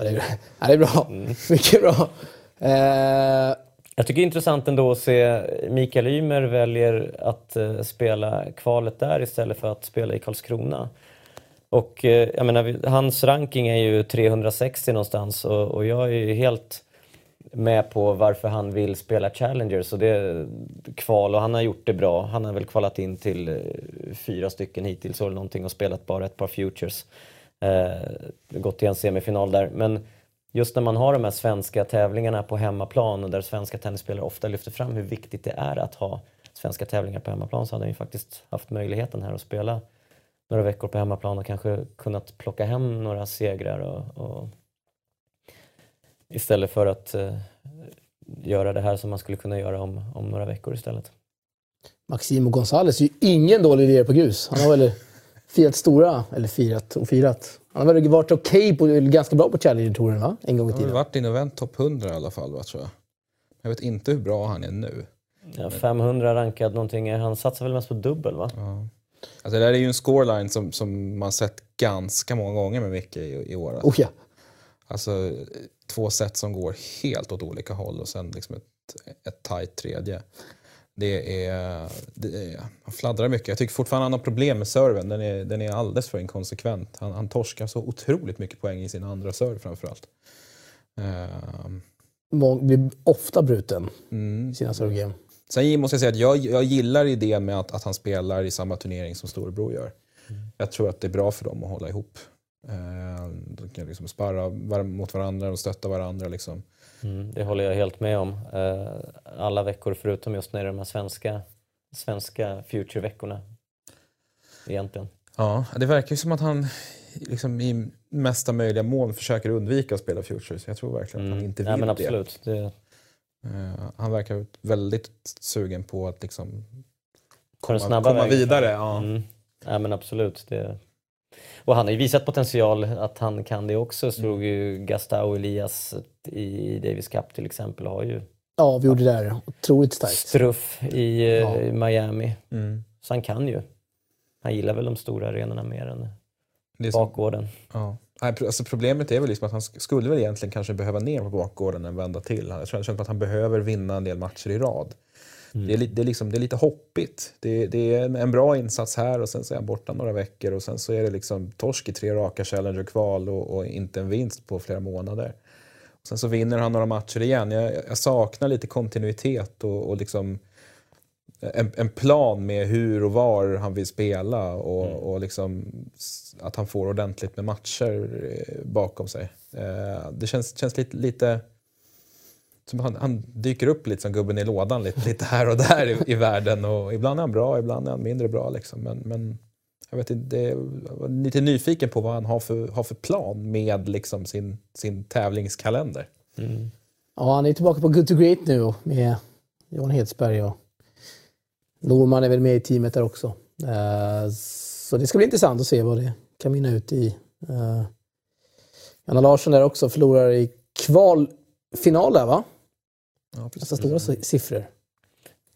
Ja, det är, ja, det är bra. Mycket bra. Eh, Jag tycker det är intressant ändå att se Mikael Ymer väljer att eh, spela kvalet där istället för att spela i Karlskrona. Och eh, jag menar, hans ranking är ju 360 någonstans och, och jag är ju helt med på varför han vill spela Challenger. Så det är kval och han har gjort det bra. Han har väl kvalat in till eh, fyra stycken hittills eller någonting och spelat bara ett par futures. Eh, gått till en semifinal där. Men just när man har de här svenska tävlingarna på hemmaplan och där svenska tennisspelare ofta lyfter fram hur viktigt det är att ha svenska tävlingar på hemmaplan så hade han ju faktiskt haft möjligheten här att spela några veckor på hemmaplan och kanske kunnat plocka hem några segrar och, och istället för att eh, göra det här som man skulle kunna göra om, om några veckor istället. Maximo Gonzales är ju ingen dålig idé på grus. Han har väl firat stora, eller firat och firat. Han har väl varit okej, på, eller ganska bra på Challenger-touren va? En gång i Han har tiden. varit inne och vänt topp 100 i alla fall, va, tror jag. Jag vet inte hur bra han är nu. Ja, 500 rankad någonting, han satsar väl mest på dubbel va? Alltså, det där är ju en scoreline som, som man sett ganska många gånger med Micke i, i år. Oh, ja. Alltså två set som går helt åt olika håll och sen liksom ett, ett tajt tredje. Det är, det är, han fladdrar mycket. Jag tycker fortfarande han har problem med serven. Den är, den är alldeles för inkonsekvent. Han, han torskar så otroligt mycket poäng i sin andra serve framförallt. Ehm, Mång- Blir ofta bruten mm. i sina servegame. Sen måste jag säga att jag, jag gillar idén med att, att han spelar i samma turnering som storebror gör. Jag tror att det är bra för dem att hålla ihop. Eh, de kan liksom sparra var- mot varandra och stötta varandra. Liksom. Mm, det håller jag helt med om. Eh, alla veckor förutom just när det är de här svenska, svenska future-veckorna. Egentligen. Ja, det verkar ju som att han liksom, i mesta möjliga mån försöker undvika att spela Futures. Jag tror verkligen att han inte vill Nej, men det. absolut. Det, Eh, han verkar väldigt sugen på att liksom komma, komma vidare. Ja. Mm. Nej men absolut. Det... Och han har ju visat potential att han kan det också. Slog ju Gastau Elias i Davis Cup till exempel har ju Ja, vi gjorde det där. Otroligt starkt. struff i eh, Ja. Miami. Mm. Så han kan ju. Han gillar väl de stora arenorna mer än Det bakgården. ja. Alltså problemet är väl liksom att han sk- skulle väl egentligen kanske behöva ner på bakgården en vända till. Jag tror jag känner att han behöver vinna en del matcher i rad. Det, är, det, är liksom, det är lite hoppigt. Det, det är en bra insats här och sen så är han borta några veckor och sen så är det liksom torsk i tre raka Challenger-kval och, och inte en vinst på flera månader. Och sen så vinner han några matcher igen. Jag, jag saknar lite kontinuitet och, och liksom en, en plan med hur och var han vill spela och, och liksom att han får ordentligt med matcher eh, bakom sig. Eh, Det känns, känns lite, lite som han, han dyker upp lite som gubben i lådan lite, lite här och där i, i världen. Och ibland är han bra, ibland är han mindre bra. Liksom. Men, men jag, vet inte, det, jag var lite nyfiken på vad han har för, har för plan med liksom sin, sin tävlingskalender. Ja, han är tillbaka på Good to Great nu med Johan Hedsberg och Norman är väl med i teamet där också. Eh, Så det ska bli intressant att se vad det kan minna ut i. Eh, Janna Larsson där också förlorar i kvalfinal där va? Ja, Ganska stora si- siffror.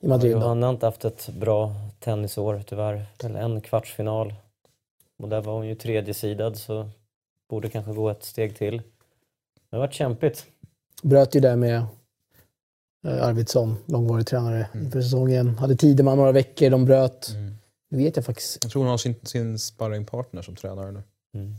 i Madrid. då. Johanna har inte haft ett bra tennisår tyvärr. Eller en kvartsfinal. Och där var hon ju tredje sidad så borde kanske gå ett steg till. Det har varit kämpigt. Bröt ju där med eh, Arvidsson, långvarig tränare inför säsongen. Hade Tideman några veckor, de bröt. Nu vet jag faktiskt. Jag tror hon har sin, sin sparringpartner som tränare nu. Mm.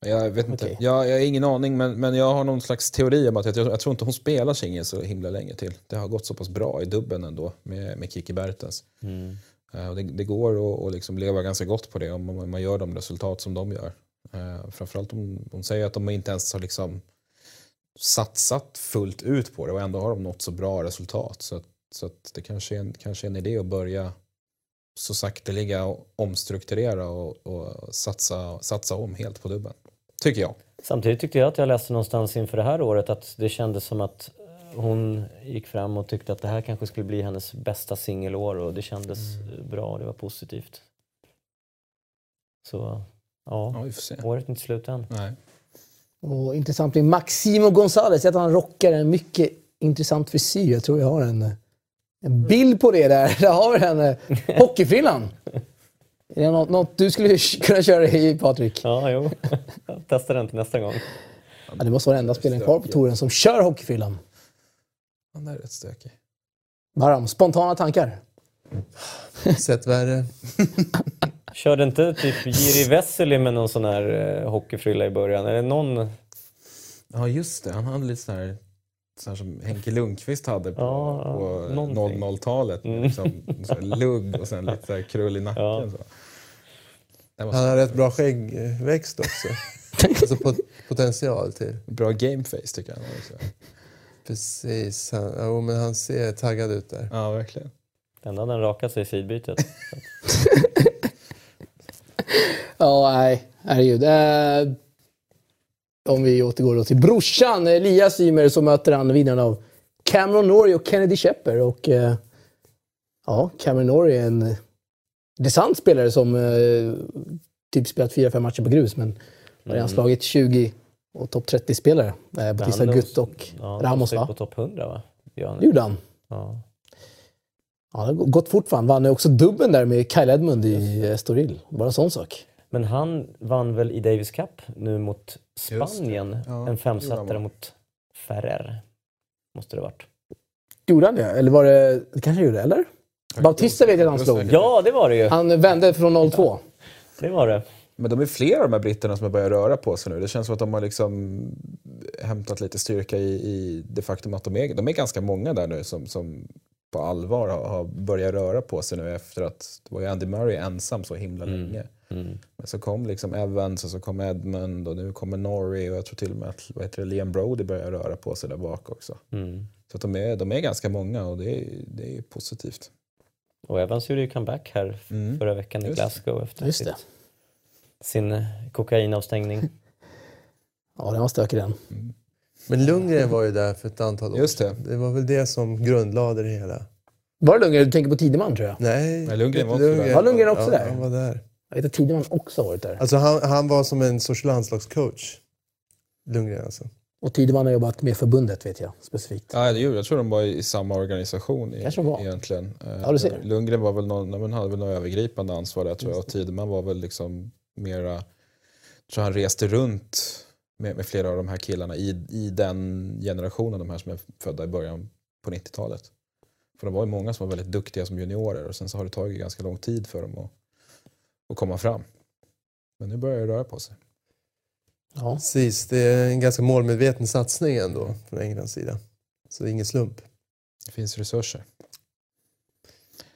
Jag vet inte. Okej. Jag, jag har ingen aning, men, men jag har någon slags teori om att jag, jag tror inte hon spelar singel så himla länge till. Det har gått så pass bra i dubben ändå med, med Kiki Bertens. Mm. Och det, det går att att liksom leva ganska gott på det om man, man gör de resultat som de gör. Uh, framförallt om hon säger att de inte ens har liksom satsat fullt ut på det och ändå har de nått så bra resultat. Så, så det kanske är, en, kanske är en idé att börja så sakteliga och omstrukturera och, och satsa, satsa om helt på dubben. Tycker jag. Samtidigt tyckte jag att jag läste någonstans inför det här året att det kändes som att hon gick fram och tyckte att det här kanske skulle bli hennes bästa singelår och det kändes bra, det var positivt. Så ja, Ja, året är inte slut än. Nej. Och intressant med Maximo Gonzales, att han rockar en mycket intressant frisyr. Jag tror jag har en, en bild på det där. Där har vi den. eh, Hockeyfrillan. Är det något, något du skulle kunna köra i, Patrik? Ja, jo. Jag testar den till nästa gång. Ja, det måste vara den enda spelaren kvar på touren som kör hockeyfrillan. Han är rätt stökig. Baram, spontana tankar? Sett värre. Körde inte typ Jiri Vesely med någon sån här eh, hockeyfrilla i början? Är det någon... Ja, just det. Han hade lite sån här, sån här som Henke Lundqvist hade på, Ja, på någonting. 00-talet. Mm. Liksom, så lugg och sen lite så här krull i nacken. Ja. Så. Han så har rätt bra skäggväxt också. alltså pot- potential till. bra gameface tycker jag. Också. Precis. Han, jo, men han ser taggad ut där. Ja, verkligen. Den hade han rakat sig i sidbytet. Ja, nej. Herregud. Eh, om vi återgår då till brorsan Elias Ymer så möter han vinnaren av Cameron Norrie och Kennedy Shepper. Och, eh, ja, Cameron Norrie är en intressant spelare som eh, typ spelat 4-5 matcher på grus men har redan slagit 20 och topp 30-spelare. Eh, Batista Gutt och Ja, Ramos va? på topp 100 va? Det gjorde han. Ja. Ja, det har gått fort för han. Vann också dubben där med Kyle Edmund i eh, Estoril. Bara en sån sak. Men han vann väl i Davis Cup nu mot Spanien? Ja, en femsetare mot Ferrer. Måste det varit. Gjorde han det? Eller var det... Det kanske gjorde, eller? Bautista vet jag att han slog. Ja, det var det ju! Han vände från 02. Det var det. Men de är flera av de här britterna som har börjat röra på sig nu. Det känns som att de har liksom hämtat lite styrka i, i det faktum att de är, de är ganska många där nu som, som på allvar har, har börjat röra på sig nu efter att det var ju Andy Murray ensam så himla länge. Mm. Men så kom liksom Evans och så kom Edmund och nu kommer Norrie och jag tror till och med att vad heter det, Liam Brody börjar röra på sig där bak också. Mm. Så att de, är, de är ganska många och det är, det är positivt. Och Evans gjorde ju comeback här Mm. förra veckan i Just det. Glasgow efter Just sitt, det. sin eh, kokainavstängning. Ja, den var stökig den. Men Lundgren var ju där för ett antal år Just det. sedan. Det var väl det som grundlade det hela. Var det Lundgren? Du tänker på Tideman tror jag. Nej, Nej, Lundgren var också där. Var Lundgren också ja, där? Han var där. Jag vet att Tideman också varit där. Alltså han, han var som en sorts landslagscoach. Lundgren alltså. Och Tideman har jobbat med förbundet vet jag specifikt. Ja, det gjorde jag. tror de var i samma organisation i, Kanske var. egentligen. Eh, Ja, du ser. Lundgren var väl någon, men hade väl något övergripande ansvar där tror jag. Och Tideman var väl liksom mera, jag tror han reste runt med, med flera av de här killarna i, i den generationen, de här som är födda i början på 90-talet. För det var ju många som var väldigt duktiga som juniorer och sen så har det tagit ganska lång tid för dem att, att komma fram. Men nu börjar det röra på sig. Ja. Precis, det är en ganska målmedveten satsning ändå från Englands sida. Så det är ingen slump. Det finns resurser.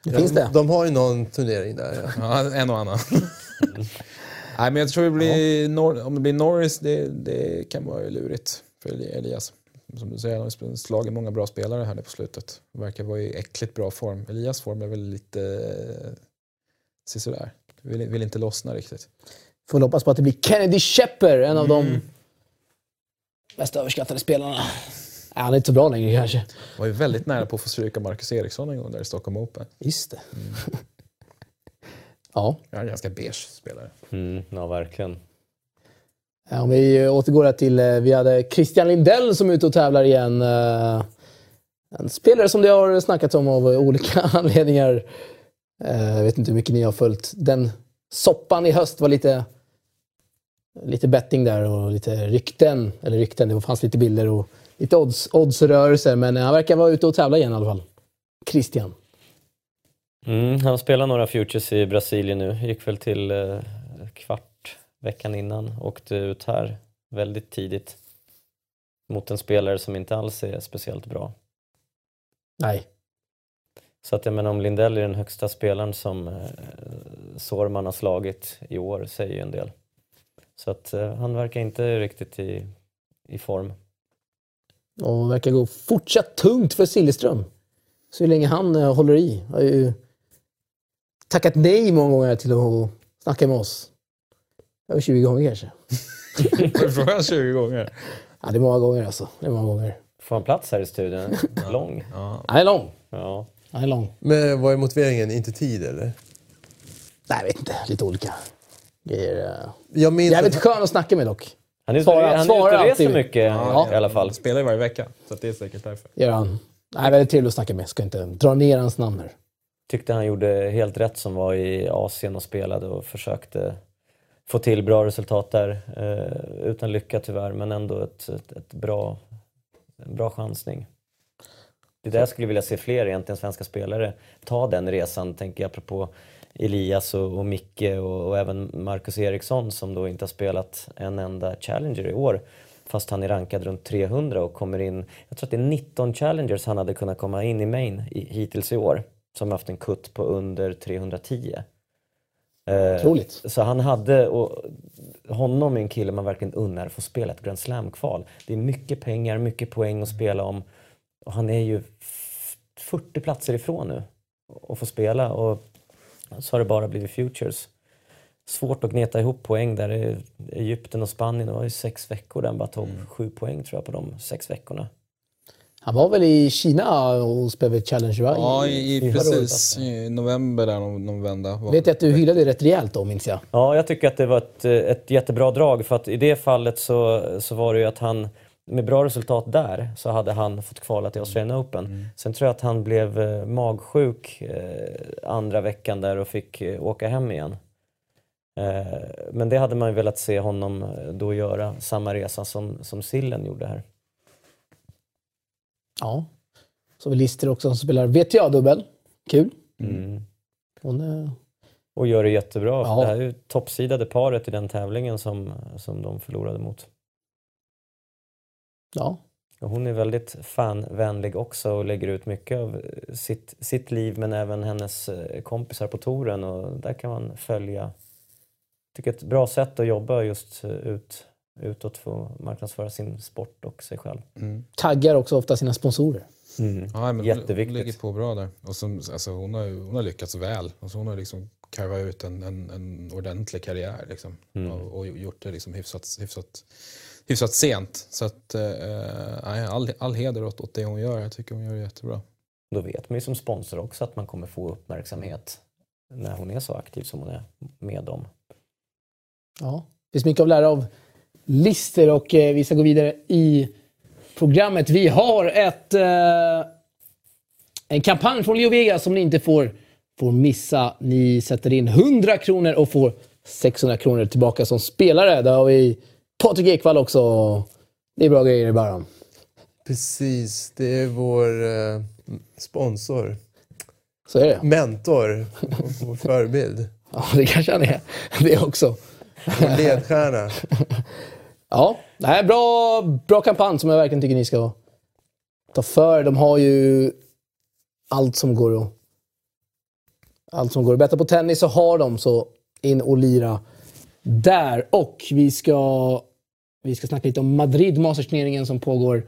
Det finns det. De har ju någon turnering där. Ja. Ja, en och annan. Nej, men jag tror det blir, Nor- om det blir Norris, det, det kan vara lurigt för Eli- Elias. Som du säger, han har slagit många bra spelare här nu på slutet. Verkar vara i äckligt bra form. Elias form är väl lite eh, sisådär. Vill, vill inte lossna riktigt. Får väl hoppas på att det blir Kennedy Shepper, en av Mm. de mest överskattade spelarna. Nej, han är inte så bra längre kanske. Var ju väldigt nära på att få stryka Marcus Eriksson en gång där i Stockholm Open. Just det. Mm. ja. Ja, en ganska beige spelare. Mm, ja, verkligen. Om vi återgår till, eh, vi hade Christian Lindell som är ute och tävlar igen. eh, En spelare som det har snackats om av olika anledningar. Eh, Jag vet inte hur mycket ni har följt. Den soppan i höst var lite, lite betting där och lite rykten. Eller rykten, det fanns lite bilder och lite odds, oddsrörelser. Men han verkar vara ute och tävla igen i alla fall. Christian. Mm, han spelar några futures i Brasilien nu. Gick väl till eh, kvart veckan innan. Åkte ut här väldigt tidigt. Mot en spelare som inte alls är speciellt bra. Nej. Så att jag menar om Lindell är den högsta spelaren som eh, Sorman har slagit i år säger ju en del. Så att eh, han verkar inte riktigt i, i form. Och verkar gå fortsatt tungt för Siljeström. Så länge han eh, håller i. Har ju tackat nej många gånger till att snacka med oss. Över 20 gånger kanske. Frågat 20 gånger? Ja, det är många gånger alltså. Det är många gånger. Får han plats här i studion? Lång. Ja. Han är lång. Ja. Han är lång. Men vad är motiveringen? Inte tid eller? Nej, jag vet inte. Lite olika grejer. Jag minns Jävligt att, skön att snacka med dock. Han är ute och reser mycket Ja. i alla fall. Han spelar ju varje vecka, så att det är säkert därför. Gör han. Nej, väldigt trevlig att snacka med. Ska inte dra ner hans namn här. Tyckte han gjorde helt rätt som var i Asien och spelade och försökte få till bra resultat där. Eh, utan lycka tyvärr, men ändå ett, ett, ett bra, en bra chansning. Det är där jag skulle vilja se fler egentligen svenska spelare ta den resan, tänker jag apropå Elias och, och Micke och, och även Marcus Eriksson som då inte har spelat en enda Challenger i år. Fast han är rankad runt 300 och kommer in, jag tror att det är 19 Challengers han hade kunnat komma in i main i, hittills i år. Som haft en kutt på under 310. Eh, Otroligt. så han hade, och honom är en kille man verkligen unnar att få spela ett Grand Slam-kval. Det är mycket pengar, mycket poäng att spela om. Och han är ju f- 40 platser ifrån nu att få spela och så har det bara blivit Futures. Svårt att gneta ihop poäng där. i Egypten och Spanien, det var ju sex veckor där han bara tog sju poäng tror jag på de sex veckorna. Han var väl i Kina och spelade Challenge va? Ja, i, i i, förra året precis. I november där någon, någon vända. Var- Vet jag att du hyllade rätt rejält då, minns jag. Ja, jag tycker att det var ett, ett jättebra drag för att i det fallet så, så var det ju att han med bra resultat där så hade han fått kvala till Australian Open. Sen tror jag att han blev eh, magsjuk eh, andra veckan där och fick eh, åka hem igen. Men det hade man ju velat se honom då göra, samma resa som, som Sillen gjorde här. Ja. Så vi Lister också som spelar VTA-dubbel. Kul. Mm. Hon, eh, Och gör det jättebra. Ja. Det här är ju toppsidade paret i den tävlingen som, som de förlorade mot. ja. Och Hon är väldigt fanvänlig också och lägger ut mycket av sitt, sitt liv men även hennes eh, kompisar på touren och där kan man följa. tycker ett bra sätt att jobba just eh, ut, utåt för att marknadsföra sin sport och sig själv. Mm. Taggar också ofta sina sponsorer. Ja, men Jätteviktigt. Ligger på bra där. Och som, alltså, hon, har, hon har lyckats väl. Alltså, hon har liksom karvat ut en, en, en ordentlig karriär liksom. Mm. och, och gjort det liksom hyfsat, hyfsat, hyfsat sent. Så att, eh, all, all heder åt, åt det hon gör. Jag tycker hon gör det jättebra. Då vet man ju som sponsor också att man kommer få uppmärksamhet när hon är så aktiv som hon är med dem. Ja. Det finns mycket att lära av Lister och eh, vi ska gå vidare i programmet. Vi har ett, eh, en kampanj från Leo Vegas som ni inte får, får missa. Ni sätter in 100 kronor och får 600 kronor tillbaka som spelare. Där har vi Patrik Ekwall också. Det är bra grejer i bara. precis, det är vår eh, sponsor. Så är det. Mentor och förebild. Ja, det kanske han är. Det också. Ledstjärna. Ja, det här är bra, bra kampanj som jag verkligen tycker ni ska ta för. De har ju allt som går att... Allt som går att betta på tennis så har de, så in och lira där. Och vi ska, vi ska snacka lite om Madrid Masters-turneringen som pågår.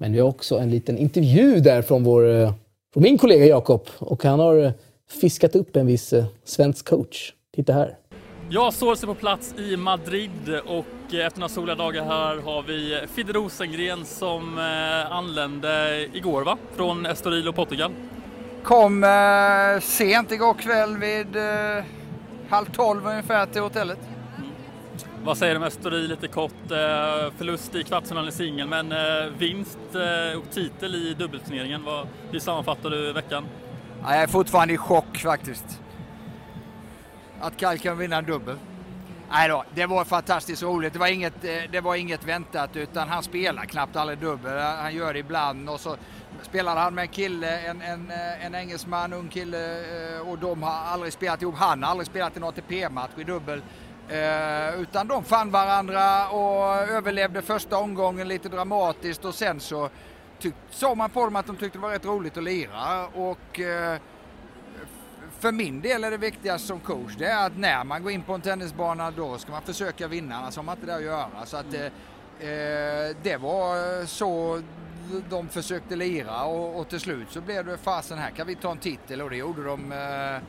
Men vi har också en liten intervju där från, vår, eh, från min kollega Jakob. Och han har eh, fiskat upp en viss eh, svensk coach. Titta här. Jag står sig på plats i Madrid och efter några soliga dagar här har vi Fidde Rosengren som eh, anlände igår va? Från Estoril och Portugal. Kom eh, sent igår kväll vid eh, halv tolv ungefär till hotellet. Vad säger du om Estoril lite kort? Eh, förlust i kvartsfinalen i singel men eh, vinst eh, och titel i dubbelturneringen. Vad, hur sammanfattar du veckan? Jag är fortfarande i chock faktiskt. Att Kaj kan vinna en dubbel. Nej då, det var fantastiskt roligt. Det var, inget, eh, det var inget väntat utan han spelar knappt aldrig dubbel. Han gör det ibland och så spelade han med en kille, en, en, eh, en engelsman, ung kille eh, och de har aldrig spelat ihop. Han har aldrig spelat en ATP-match i dubbel. Utan de fann varandra och överlevde första omgången lite dramatiskt och sen så såg man på dem att de tyckte det var rätt roligt att lira. Och, för min del är det viktigaste som coach det är att när man går in på en tennisbana då ska man försöka vinna, annars har man inte det att göra. Så att, eh, eh det var så de försökte lira och, och, till slut så blev det fasen här kan vi ta en titel. Och det gjorde de Eh,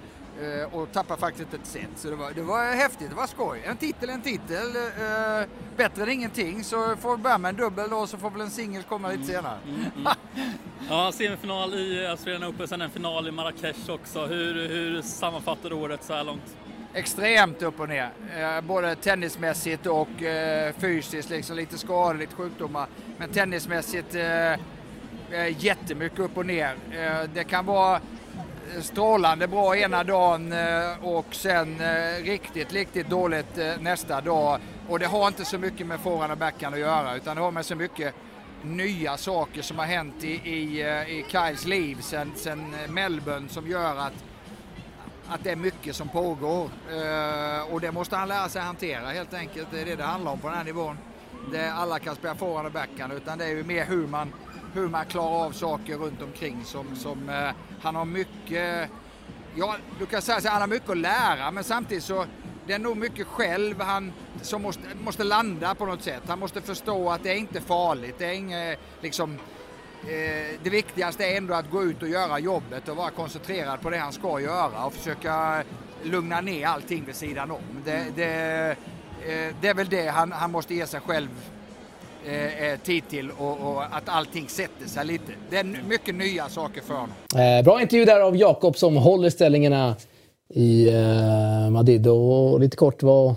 och tappade faktiskt ett set. Så det var, det var häftigt, det var skoj. En titel, en titel. Eh, bättre än ingenting. Så får vi börja med en dubbel då, så får väl en singel komma lite senare. Mm, mm. ja, semifinal i Australian Open, sen en final i Marrakesh också. Hur, hur sammanfattar du året så här långt? Extremt upp och ner. Eh, både tennismässigt och eh, fysiskt, liksom lite skador, lite sjukdomar. Men tennismässigt eh, jättemycket upp och ner. Eh, det kan vara strålande bra ena dagen eh, och sen eh, riktigt, riktigt dåligt eh, nästa dag. Och det har inte så mycket med forehand och backhand att göra utan det har med så mycket nya saker som har hänt i, i, i Kyles liv sen, sen Melbourne som gör att, att det är mycket som pågår. och det måste han lära sig hantera helt enkelt. Det är det det handlar om på den här nivån. Det alla kan spela forehand och backhand utan det är ju mer hur man hur man klarar av saker runt omkring som, som han har mycket, ja du kan säga att han har mycket att lära men samtidigt så det är nog mycket själv han som måste, måste landa på något sätt. Han måste förstå att det är inte farligt. Det är inget liksom eh, det viktigaste är ändå att gå ut och göra jobbet och vara koncentrerad på det han ska göra och försöka lugna ner allting vid sidan om. Det, det, eh, det är väl det han, han måste ge sig själv Eh, eh, tid till och, och, att allting sätter sig lite. Det är mycket nya saker för honom. Eh, bra intervju där av Jakob som håller ställningarna i eh, Madrid. Och lite kort, vad,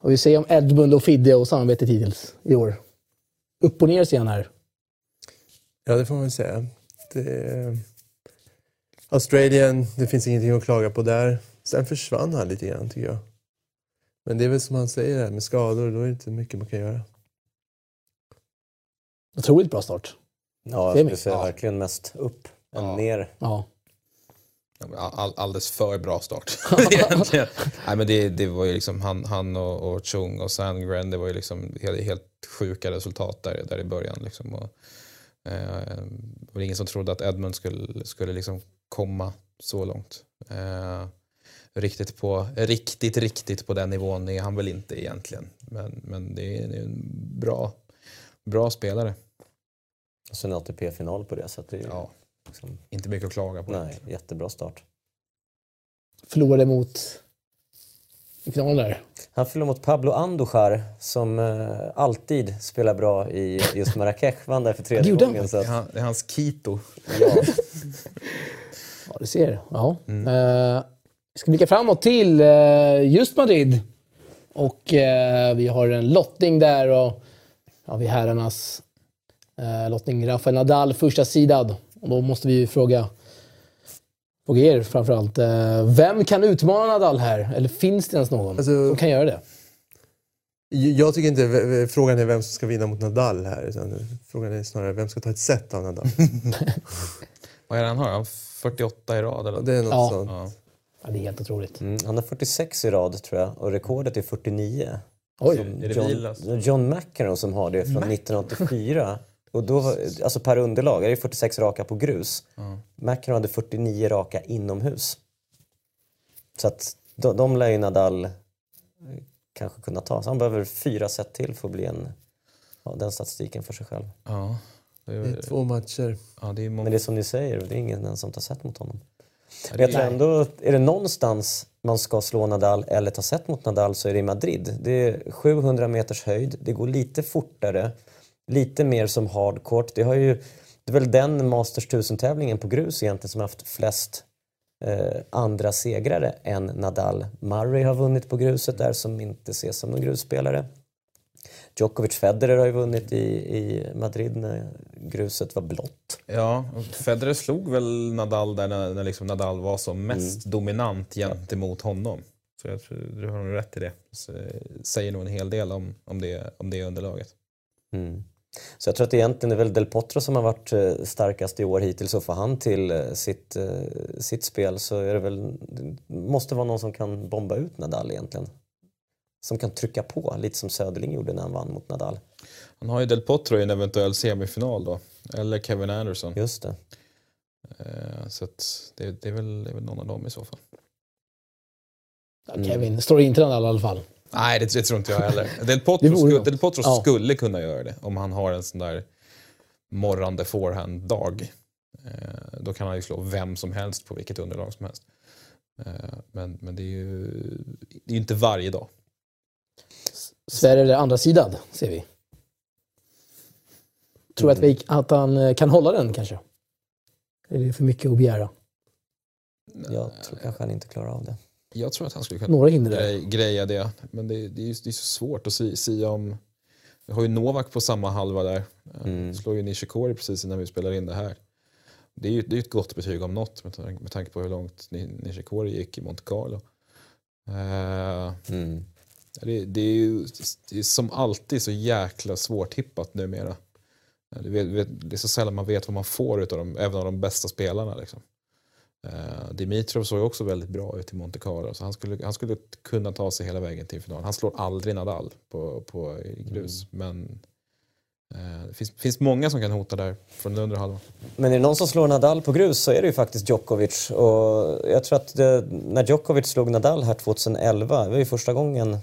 vad vi säger om Edmund och Fidde och samarbetet hittills i år? Upp och ner ser han här. Ja, det får man väl säga. Det, Australien, det finns ingenting att klaga på där. Sen försvann han lite grann tycker jag. Men det är väl som han säger, med skador, då är det inte mycket man kan göra. Otroligt bra start. Ja, jag skulle säga ja. verkligen mest upp än ja. ner. Ja. All, alldeles för bra start. Nej, men det, det var ju liksom han, han och, och Chung och Sandgren, det var ju liksom helt, helt sjuka resultat där, där i början. Liksom. Och, eh, det var ingen som trodde att Edmund skulle, skulle liksom komma så långt. Eh, riktigt, på, riktigt, riktigt på den nivån är han väl inte egentligen. Men, men det är, det är en bra, bra spelare. Och sen ATP-final på det. Så det är ja, liksom... Inte mycket att klaga på. Nej, jättebra start. Förlorade mot i finalen där. Han förlorade mot Pablo Andujar som uh, alltid spelar bra i just Marrakech. Vann där för tredje gången. Så att... det, är hans Quito. Ja. ja, du ser. Ja. Mm. Uh, vi ska blicka framåt till uh, just Madrid. Och vi har en lottning där och ja, vi herrarnas eh, lottning. Rafael Nadal första sidad. Och då måste vi ju fråga, fråga er framförallt. Eh, vem kan utmana Nadal här? Eller finns det ens någon alltså, som kan göra det? Jag tycker inte frågan är vem som ska vinna mot Nadal här. Utan frågan är snarare vem ska ta ett set av Nadal. Vad är det han har? 48 i rad? Eller? Det är något ja. sånt. Ja. ja. det är helt otroligt. Mm, han har 46 i rad tror jag och rekordet är 49. Oj, är det John, alltså? John McEnroe som har det från Mac 1984. Och då, alltså per underlag, det är 46 raka på grus. Mm. McEnroe hade 49 raka inomhus. Så att de, de lär ju Nadal eh, kanske kunna ta. Så han behöver fyra set till för att bli en, ja, den statistiken för sig själv. Ja, det, är, det är två matcher. Ja, det är Men det är som ni säger, det är ingen som tar set mot honom. Ja, jag tror ändå, är det någonstans man ska slå Nadal eller ta set mot Nadal så är det i Madrid. Det är 700 meters höjd, det går lite fortare lite mer som hardcourt. Det, har ju, det är väl den Masters 1000-tävlingen på grus egentligen som haft flest eh, andra segrare än Nadal. Murray har vunnit på gruset där som inte ses som någon grusspelare. Djokovic Federer har ju vunnit i, i Madrid när gruset var blått. Ja, och Federer slog väl Nadal där när, när liksom Nadal var som mest dominant gentemot honom. Så jag tror du har nog rätt i det. Så, säger nog en hel del om, om, det, om det underlaget. Mm. Så jag tror att det egentligen är väl Del Potro som har varit eh, starkast i år hittills och får han till eh, sitt, eh, sitt spel så är det väl, det måste vara någon som kan bomba ut Nadal egentligen. Som kan trycka på, lite som Söderling gjorde när han vann mot Nadal. Han har ju Del Potro i en eventuell semifinal då. Eller Kevin Anderson. Just det. Eh, Så att det, det, är väl, det är väl någon av dem i så fall. Ja, Kevin står inte Nadal i alla fall. Nej, det, det tror inte jag heller. Del Potro, skulle. Del Potro Ja. skulle kunna göra det om han har en sån där morrande forehand-dag. Eh, då kan han ju slå vem som helst på vilket underlag som helst. Eh, men, men det är ju det är ju inte varje dag. Sverige är andra sidan, ser vi. Tror att, vi, att han eh, kan hålla den kanske? Är det för mycket att begära? Jag tror kanske han inte klarar av det. Jag tror att han skulle kunna Några greja det. Men det, det, är, ju- det är så svårt att si- sia om... Vi har ju Novak på samma halva där. Mm. Slår ju Nishikori precis innan vi spelar in det här. Det är ju det är ju ett gott betyg om något med, tanke- med tanke på hur långt Ni- Nishikori gick i Monte Carlo. Eh, Mm. Det, det är ju det är som alltid så jäkla svårtippat numera. Det är så sällan man vet vad man får utav dem, även av de bästa spelarna. Liksom. Eh, Dimitrov såg också väldigt bra ut i Monte Carlo, så han skulle, han skulle kunna ta sig hela vägen till final. Han slår aldrig Nadal på, på grus, men eh, det finns, finns många som kan hota där från den undre halvan. Men är det någon som slår Nadal på grus så är det ju faktiskt Djokovic. Och jag tror att det, när Djokovic slog Nadal här 2011, det var ju första gången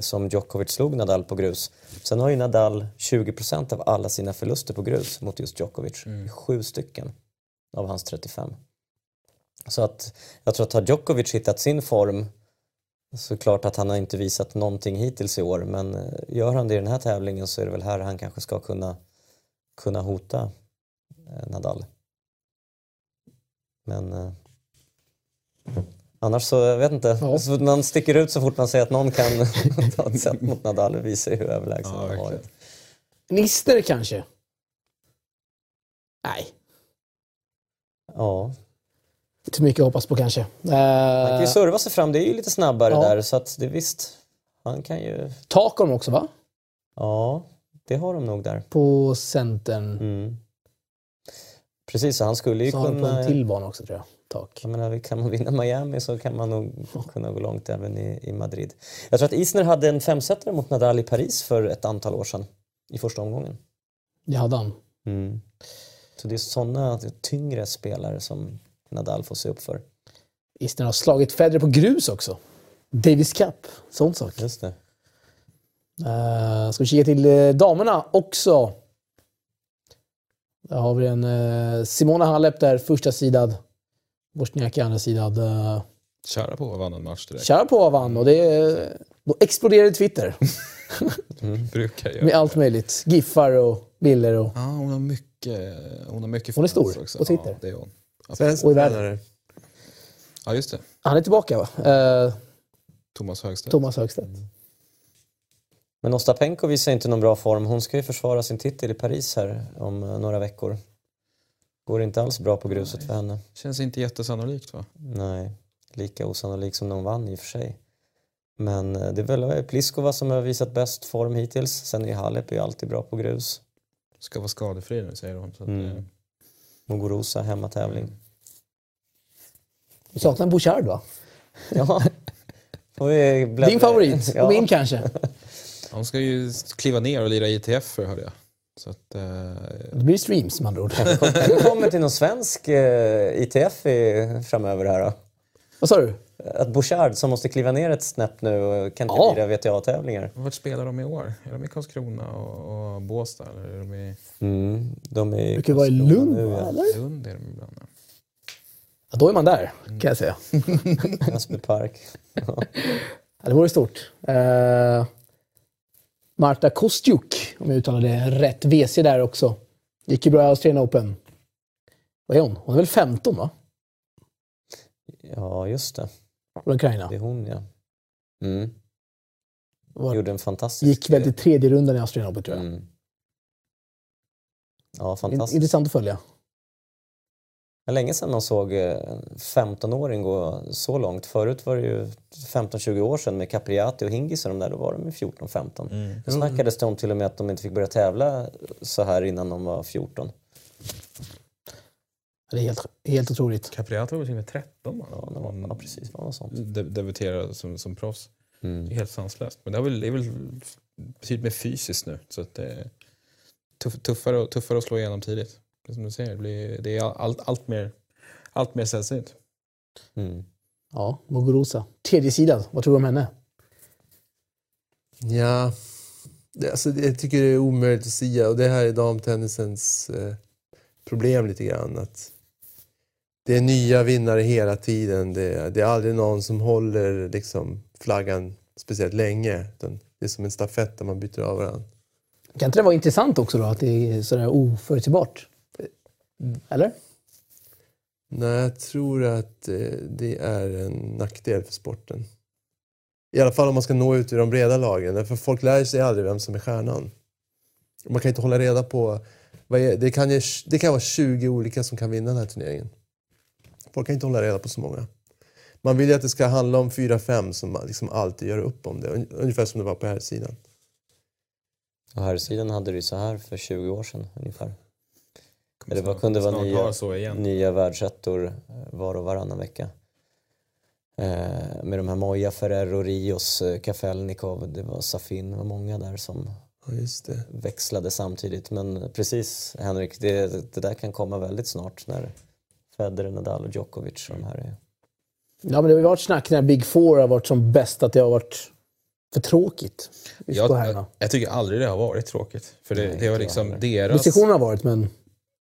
som Djokovic slog Nadal på grus. Sen har ju Nadal 20% av alla sina förluster på grus mot just Djokovic. Sju stycken av hans 35. Så att jag tror att har Djokovic hittat sin form så klart att han har inte visat någonting hittills i år men eh, gör han det i den här tävlingen så är det väl här han kanske ska kunna, kunna hota eh, Nadal. Men eh, annars så, jag vet inte. Ja. Man sticker ut så fort man säger att någon kan ta ett set mot Nadal och visa hur överlägsen Ja, han har varit. Nister kanske? Nej, Ja. inte mycket att hoppas på kanske. Han kan ju Eh, serva sig fram, det är ju lite snabbare Ja. där så att det visst, han kan ju, tak har de också va? ja det har de nog där. På centern. Mm. Precis, så han skulle ju Så har de på kunna... en till bana också tror jag. Tak. Jag menar, kan man vinna Miami så kan man nog kunna gå långt även i, i Madrid. Jag tror att Isner hade en femsetare mot Nadal i Paris för ett antal år sedan. I första omgången. Det hade han. Så det är sådana tyngre spelare som Nadal får se upp för. Isner har slagit Federer på grus också. Davis Cup, sån sak. Just det. Uh, ska vi kika till eh, damerna också. Där har vi en uh, Simona Halep där, första sidad. Wozniacki andra sidad. Uh, Sharapova vann en match direkt. Sharapova vann och det då exploderade Twitter Brukar göra. med allt möjligt. Giffar och bilder och... Ja, hon har mycket, hon har mycket Hon är stor också. på Twitter. Ja, det är hon. Svensk Och i världen. Ja, just det. Han är tillbaka va? Uh, Thomas Högstedt. Thomas Högstedt. Men Ostapenko visar inte någon bra form. Hon ska ju försvara sin titel i Paris här om eh, några veckor. Går inte alls bra på gruset för henne. Känns inte jättesannolikt va? Nej, lika osannolik som de vann i och för sig. Men eh, det är väl eh, Pliskova som har visat bäst form hittills. Sen är Halep ju alltid bra på grus. Ska vara skadefri nu säger hon. Så att, Mm. Muguruza hemmatävling. Du saknar en Bouchard va? Ja. Vi Din favorit. Ja. Och min kanske. hon ska ju kliva ner och lira ITF hörde jag. Så att, eh, Det blir streams med andra ord. Vi kommer till någon svensk eh, ITF i, framöver här då. Vad sa du? Att Bouchard som måste kliva ner ett snäpp nu kan inte Ja. lira VTA-tävlingar. vart spelar de i år? Är de i Karlskrona och, och Båstad? Eller är de i Mm, de är Brukar vara i Lund nu, va, ja. eller? Lund? Är de ibland? Ja, då är man där, kan jag säga. Näsby Park. Ja. Ja, det vore stort. Uh, Marta Kostjuk, om jag uttalar det rätt. WC där också. Gick ju bra i Australian Open. Vad är hon? Hon är väl 15 va? Ja, just det. från Ukraina. Det är hon ja. Mm. Var, Gjorde en fantastisk... gick väl till tredje rundan i Australian Open tror jag. Mm. Ja, fantastiskt. intressant att följa. Det var länge sedan man såg eh, en 15-åring gå så långt. Förut var det ju 15-20 år sedan med Capriati och Hingis och de där, då var de ju 14-15. Mm. Då snackades det om till och med att de inte fick börja tävla så här innan de var 14. Det är helt, helt otroligt. Capriati var väl till och med 13 bara. Ja, det var, ja precis, vad var sånt. De, debuterade som, som proffs. Det är Mm. helt sanslöst. Men det, har väl, det är väl betydligt mer fysiskt nu. Så att det är tuff, tuffare, tuffare att slå igenom tidigt. Det är som du säger, det, blir, det är allt, allt mer, allt mer sällsynt. Mm. Ja, Muguruza. Tredje sidan, vad tror du om henne? Ja, det, alltså, jag tycker det är omöjligt att säga och det här är damtennisens eh, problem lite grann. Att det är nya vinnare hela tiden. Det, är- det är aldrig någon som håller liksom, flaggan speciellt länge. Utan det är som en stafett där man byter av varandra. Kan inte det vara intressant också då, att det är sådär oförutsägbart? Eller? Nej, jag tror att eh, det är en nackdel för sporten. I alla fall om man ska nå ut i de breda lagen. För folk lär sig aldrig vem som är stjärnan. Man kan inte hålla reda på... Vad är, det, kan ju, det kan vara 20 olika som kan vinna den här turneringen. Folk kan inte hålla reda på så många. Man vill ju att det ska handla om 4-5 som man liksom alltid gör upp om det. Un- Ungefär som det var på här sidan. Och här sidan hade det ju så här för 20 år sedan ungefär. Kommer Eller vad kunde vara nya- så igen. Nya världsettor var och varannan vecka. Eh, med de här Moja, Ferrero, Rios, eh, Kafelnikov, det var Safin, det var många där som Ja, just det. växlade samtidigt. Men precis Henrik, det, det där kan komma väldigt snart när Federer, Nadal och Djokovic och de här är... Ja, men det har varit snack när Big Four har varit som bäst att det har varit för tråkigt. Jag, jag, jag tycker aldrig det har varit tråkigt. För det, Nej, det var liksom deras... Diskussionen har varit, men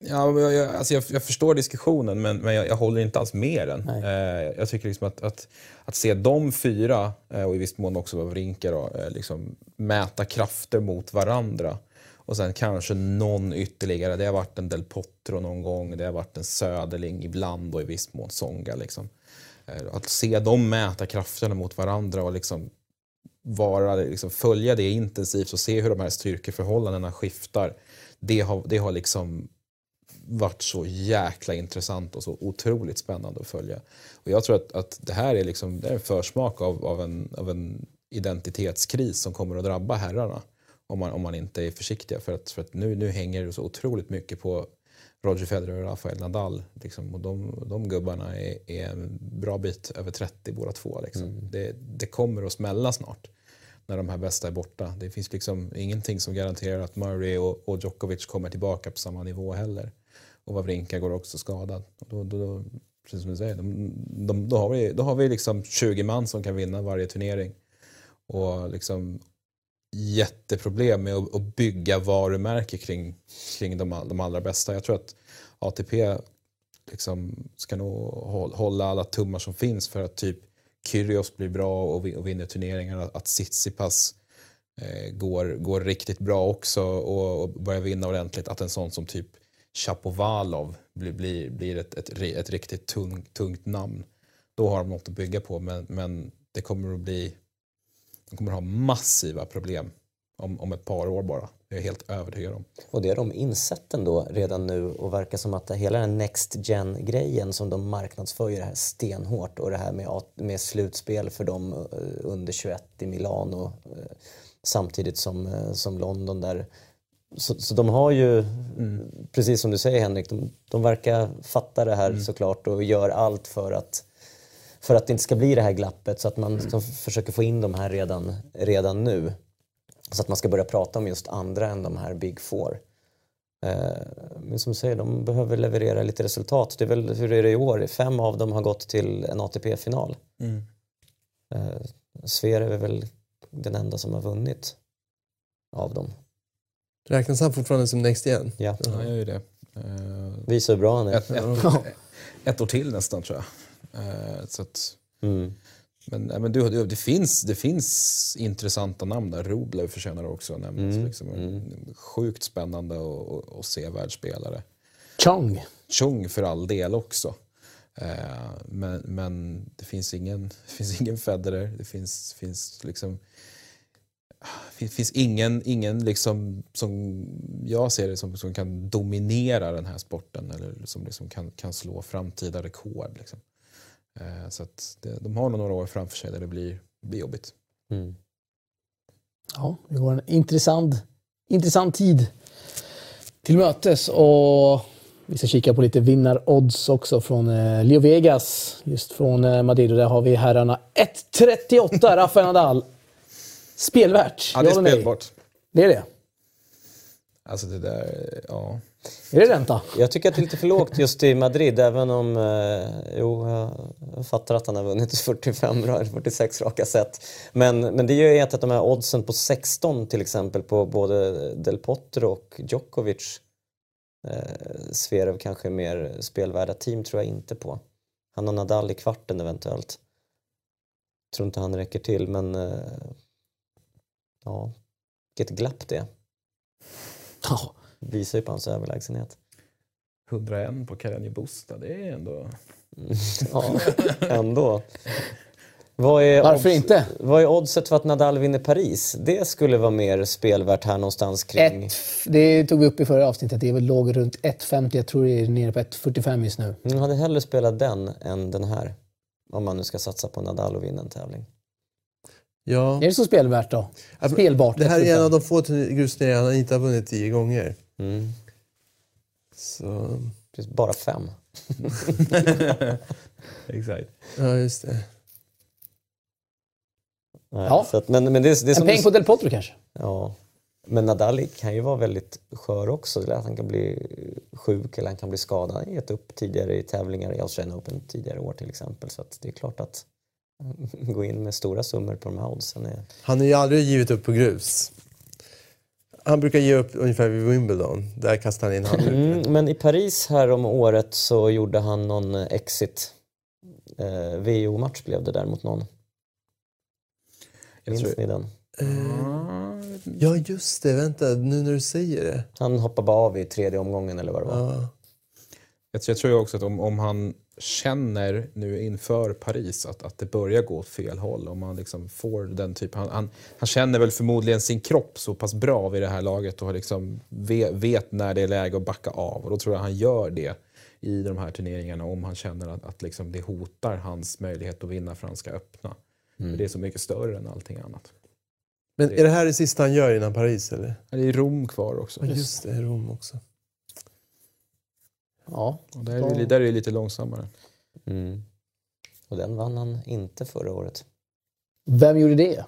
Ja, jag, jag, alltså jag, jag förstår diskussionen men, men jag, jag håller inte alls med den. Eh, jag tycker liksom att, att, att se de fyra, eh, och i viss mån också Wawrinka, eh, liksom mäta krafter mot varandra. Och sen kanske någon ytterligare. Det har varit en Del Potro någon gång, det har varit en Söderling ibland och i viss mån Songa. Liksom. Eh, att se dem mäta krafterna mot varandra och liksom vara, liksom följa det intensivt och se hur de här styrkeförhållandena skiftar. Det har, det har liksom varit så jäkla intressant och så otroligt spännande att följa. Och jag tror att, att det här är, liksom, det är en försmak av, av, en, av en identitetskris som kommer att drabba herrarna om man, om man inte är försiktiga. För att, för att nu, nu hänger det så otroligt mycket på Roger Federer och Rafael Nadal. Liksom, och de, de gubbarna är, är en bra bit över 30 båda två. Liksom. Det, det kommer att smälla snart när de här bästa är borta. Det finns liksom ingenting som garanterar att Murray och, och Djokovic kommer tillbaka på samma nivå heller. Och Wawrinka går också skadad. Och Då, då, då, precis som du säger, de, de, då har vi, då har vi liksom 20 man som kan vinna varje turnering. Och liksom jätteproblem med att, att bygga varumärke kring, kring de, de allra bästa. Jag tror att ATP liksom ska nog hålla alla tummar som finns för att typ Kyrgios blir bra och, och vinner turneringar. Att Tsitsipas eh, går, går riktigt bra också och, och börjar vinna ordentligt. Att en sån som typ Chapovalov blir, blir, blir ett, ett, ett riktigt tung, tungt namn. Då har de något att bygga på men, men det kommer att bli de kommer att ha massiva problem om, om ett par år bara. Det är jag helt övertygad om. Och det har de insett ändå redan nu och verkar som att hela den next gen-grejen som de marknadsför ju det här stenhårt och det här med, med slutspel för dem eh, under 21 i Milano eh, samtidigt som, eh, som London där. Så, så de har ju, precis som du säger Henrik, de, de verkar fatta det här såklart och gör allt för att för att det inte ska bli det här glappet så att man de försöker få in de här redan, redan nu. Så att man ska börja prata om just andra än de här Big Four. Eh, Men som du säger, de behöver leverera lite resultat. Det är väl, hur är det i år? Fem av dem har gått till en ATP-final. Eh, Zverev är väl den enda som har vunnit av dem. Räknas han fortfarande som next igen? Ja. Ja, jag gör ju det. Eh, Visar hur bra han är. ett, ett, ett år till nästan tror jag. Eh, så att, Mm. men men du, du, det, finns, det finns intressanta namn där. Rublev förtjänar också att nämnas. Liksom, en Sjukt spännande att- se världsspelare. Chong. Chung för all del också. Eh, men, men det finns ingen, det finns ingen Federer. Det finns, finns liksom det finns ingen, ingen liksom, som jag ser det som, som kan dominera den här sporten eller som liksom kan, kan slå framtida rekord. Liksom. Eh, så att det, de har nog några år framför sig där det blir, blir jobbigt. Mm. Ja, det går en intressant, intressant tid till mötes och vi ska kika på lite vinnarodds också från eh, Leo Vegas, just från eh, Madrid. Och där har vi herrarna 1.38 Rafael Nadal. Spelvärt? Ja, det är eller spelbart. Det är det? Alltså det där, ja. Är det ränta? Jag tycker att det är lite för lågt just i Madrid även om, eh, jo jag fattar att han har vunnit 45, ra- 46 raka set. Men, men det gör ju att de här oddsen på 16 till exempel på både Del Potro och Djokovic eh, Zverev kanske mer spelvärda team tror jag inte på. Han har Nadal i kvarten eventuellt. Tror inte han räcker till men eh, ja, vilket glapp det är. Ja. Visar ju på hans överlägsenhet. 101 på Carreño Busta, det är ändå... Ja, ändå. Vad är, Varför odds- inte? vad är oddset för att Nadal vinner Paris? Det skulle vara mer spelvärt här någonstans kring... Ett, det tog vi upp i förra avsnittet. Det är väl låg runt 1.50. Jag tror det är nere på 1.45 just nu. Jag hade hellre spelat den än den här. Om man nu ska satsa på Nadal och vinna en tävling. Ja. Är det så spelvärt då? Spelbart? Det här är en 1.45. av de få grusturneringar han inte har vunnit tio gånger. Mm. Så, Det är bara fem. Exakt. ja just det. Nej, Ja. Att, men, men det, är- det är En som peng du- på Del Potro kanske? Ja. Men Nadal kan ju vara väldigt skör också. Att Han kan bli sjuk eller han kan bli skadad. Han har gett upp tidigare i tävlingar i Australian Open tidigare år till exempel. Så att det är klart att gå in med stora summor på de här oddsen är... Han har ju aldrig givit upp på grus. Han brukar ge upp ungefär vid Wimbledon. Där kastar han in handduken. Mm, men i Paris här om året så gjorde han någon eh, exit. Eh, VO-match blev det där mot någon. Jag Minns tror, ni den? Eh, Ja just det, vänta nu när du säger det. Han hoppade bara av i tredje omgången eller vad det var. Ja. jag, tror- också att om, om han känner nu inför Paris att, att det börjar gå åt fel håll, om han liksom får den typen... Han, han, han känner väl förmodligen sin kropp så pass bra vid det här laget och har liksom vet, vet när det är läge att backa av. Och då tror jag han gör det i de här turneringarna om han känner att, att liksom det hotar hans möjlighet att vinna Franska öppna. För det är så mycket större än allting annat. Men är det här det sista han gör innan Paris eller? Det är Rom kvar också. Ja just det, Rom också. Ja. Och där, är det, där är det lite långsammare. Mm. Och den vann han inte förra året. Vem gjorde det?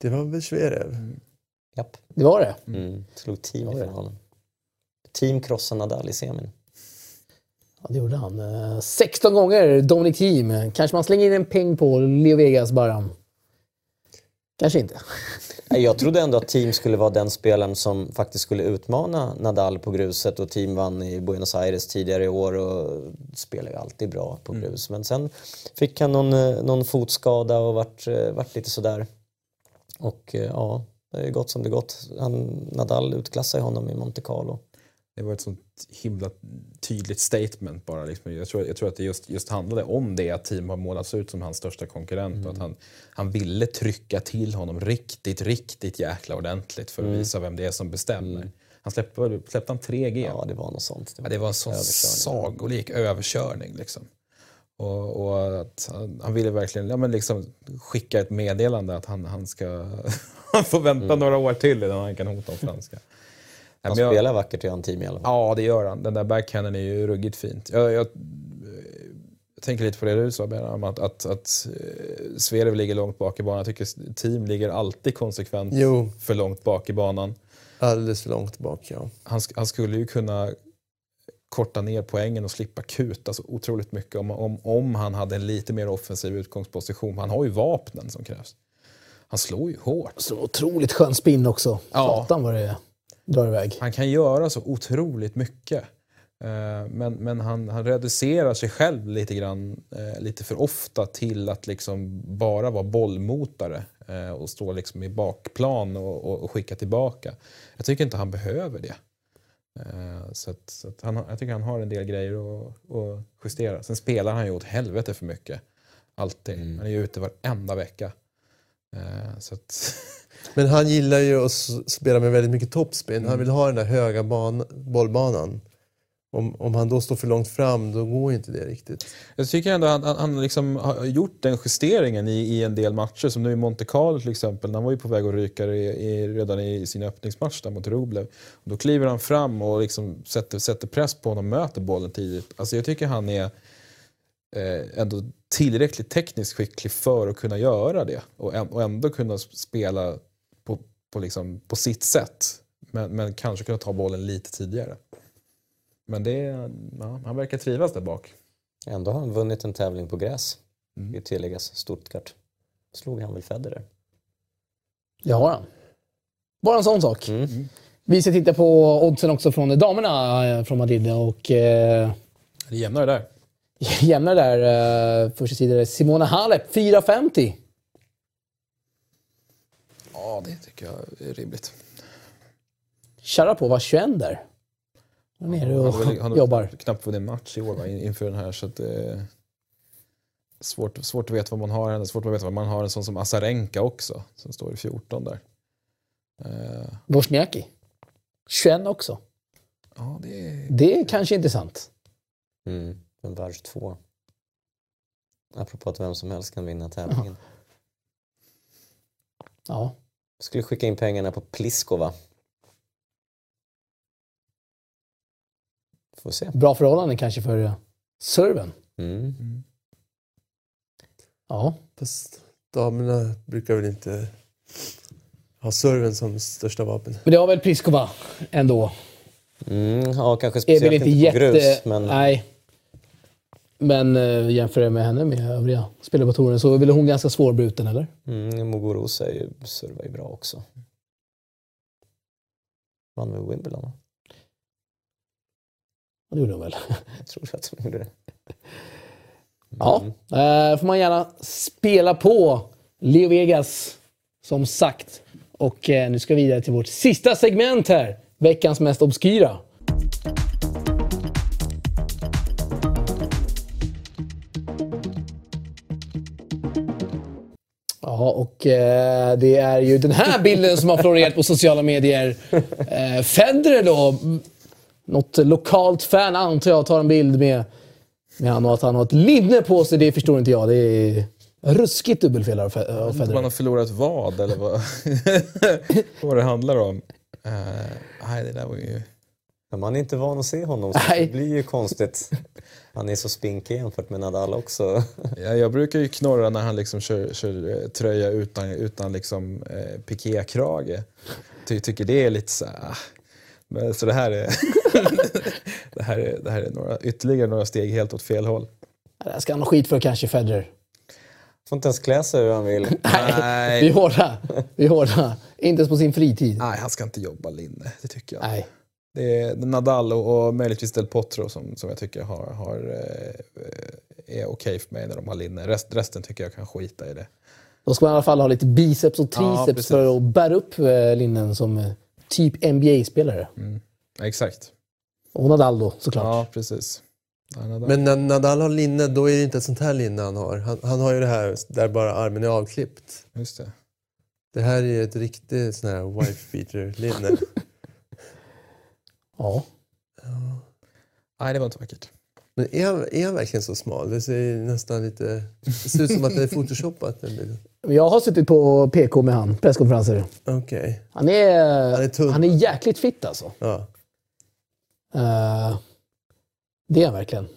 Det var väl Zverev? Japp. Det var det? Mm. Slog team i finalen. Team krossade Nadal i semin. Ja, det gjorde han. Eh, 16 gånger Dominic Thiem. Kanske man slänger in en peng på Leo Vegas bara. Kanske inte. Jag trodde ändå att Team skulle vara den spelaren som faktiskt skulle utmana Nadal på gruset och Team vann i Buenos Aires tidigare i år och spelar ju alltid bra på grus. Men sen fick han någon, eh, någon fotskada och vart, eh, vart lite sådär. Och eh, ja, det är gott som det gått. Han, Nadal utklassade honom i Monte Carlo. Det var ett sånt himla tydligt statement bara. Liksom. Jag, tror, jag tror att det just, just handlade om det att team har målats ut som hans största konkurrent och att han, han ville trycka till honom riktigt, riktigt jäkla ordentligt för att visa vem det är som bestämmer. Han släppte, släppte han 3G? Ja, det var något sånt. Ja, det var en sån sagolik överkörning. Liksom. Och, och att han, han ville verkligen ja, men liksom skicka ett meddelande att han, han ska han får vänta några år till innan han kan hota om franska. Han men jag- spelar vackert i team i alla fall. Ja, det gör han. Den där backhanden är ju ruggigt fint. Jag, jag, jag tänker lite på det du sa, Benham, att, att, att eh, Zverev ligger långt bak i banan. Jag tycker team ligger alltid konsekvent Jo, för långt bak i banan. alldeles för långt bak ja. Han, han skulle ju kunna korta ner poängen och slippa kuta så otroligt mycket om, om, om han hade en lite mer offensiv utgångsposition. Han har ju vapnen som krävs. Han slår ju hårt. Så otroligt skön spin också. Ja. Satan vad det drar iväg. Han kan göra så otroligt mycket. Eh, Men, men han, han reducerar sig själv lite grann, eh, lite för ofta till att liksom bara vara bollmotare eh, och stå liksom i bakplan och, och, och skicka tillbaka. Jag tycker inte han behöver det. Så att, så att han, har- jag tycker han har en del grejer att, att justera. Sen spelar han ju åt helvete för mycket. Alltid. Han är ju ute varenda vecka. Eh, så att, Men han gillar ju att spela med väldigt mycket topspin. Mm. Han vill ha den där höga ban- bollbanan. Om, om han då står för långt fram, då går inte det riktigt. Jag tycker ändå att han, han liksom har gjort den justeringen i, i en del matcher. Som nu i Monte Carlo till exempel. Han var ju på väg att ryka i, i, redan i sin öppningsmatch där mot Rublev. Då kliver han fram och liksom sätter, sätter press på honom och möter bollen tidigt. Alltså jag tycker han är ändå tillräckligt tekniskt skicklig för att kunna göra det. Och, än- och ändå kunna spela på, på, liksom, på sitt sätt. Men, men kanske kunna ta bollen lite tidigare. Men det, ja, han verkar trivas där bak. Ändå har han vunnit en tävling på gräs. Mm. I tilläggas Stuttgart. Slog han väl Federer? Det har han. Bara en sån sak. Mm. Vi ska titta på oddsen också från damerna eh, från Madrid och eh, Det är jämnare där. jämnar där. Eh, första sidan är Simona Halep, 4,50. Ja, det tycker jag är rimligt. Sharapova 21 där. Han är nere Han har väl- han och har jobbar. knappt vunnit en match i år va, in- inför den här. Så att, eh, svårt, svårt att veta vad man har henne. Svårt att veta vad man har en sån som Azarenka också. Som står i 14 där. Eh, Wozniacki. 21 också. ja, det är... Det är kanske intressant. Mm. En värld två. Apropå att vem som helst kan vinna tävlingen. Ja. Skulle skicka in pengarna på Pliskova. Får se. Bra förhållanden kanske för eh, serven. Mm. Ja. Fast damerna brukar väl inte ha serven som största vapen. Men det har väl Pliskova ändå. Mm, ja, kanske Är speciellt väl inte inte på jätte... grus. Men Nej. Men äh, jämför jag med henne med övriga spelare på touren så är väl hon ganska svårbruten, eller? mm, Muguruza ju, servar ju bra också. Vann med Wimbledon va? Ja, Det gjorde hon väl. Jag tror att de gjorde det. Ja, eh, får man gärna spela på Leo Vegas, som sagt. Och eh, nu ska vi vidare till vårt sista segment här. Veckans mest obskyra. Ja, och eh, det är ju den här bilden som har florerat på sociala medier. Eh, Federer då, något lokalt fan antar jag tar en bild med, med han och att han har ett linne på sig, det förstår inte jag. Det är ruskigt dubbelfel av Fe- av Om man Federer. har förlorat vad eller vad, vad det handlar om. Eh, nej, det där var ju... Man är inte van att se honom så Nej. det blir ju konstigt. Han är så spinkig jämfört med Nadal också. Ja, jag brukar ju knorra när han liksom kör, kör eh, tröja utan, utan liksom, eh, pikékrage. Ty, tycker det är lite så här, ah. Men, så det här är, det här är, det här är några, ytterligare några steg helt åt fel håll. Det här ska han ha skit för kanske, Federer. Får inte ens klä sig hur han vill. Nej. Vi är hårda. Vi är hårda. Inte ens på sin fritid. Nej, han ska inte jobba linne. Det tycker jag. Nej. Det är Nadal och, och möjligtvis Del Potro som, som jag tycker har, har, eh, är okej för mig när de har linne. Rest, resten tycker jag kan skita i det. Då ska man i alla fall ha lite biceps och Ja, triceps precis. för att bära upp eh, linnen som eh, typ NBA-spelare. Exakt. Och Nadal då, såklart. Ja, precis. Ja, Nadal. Men när Nadal har linne, då är det inte ett sånt här linne han har. Han, han har ju det här där bara armen är avklippt. Just det. Det här är ett riktigt sån här wife beater-linne. Ja. Nej, det var inte vackert. Men är han, är han verkligen så smal? Det ser nästan lite... Det ser ut som att det är photoshopat. bilden. Jag har suttit på PK med han, presskonferenser. Okej. Han är, Han är tunn. han är jäkligt fit alltså. Ja. Eh, det är han verkligen.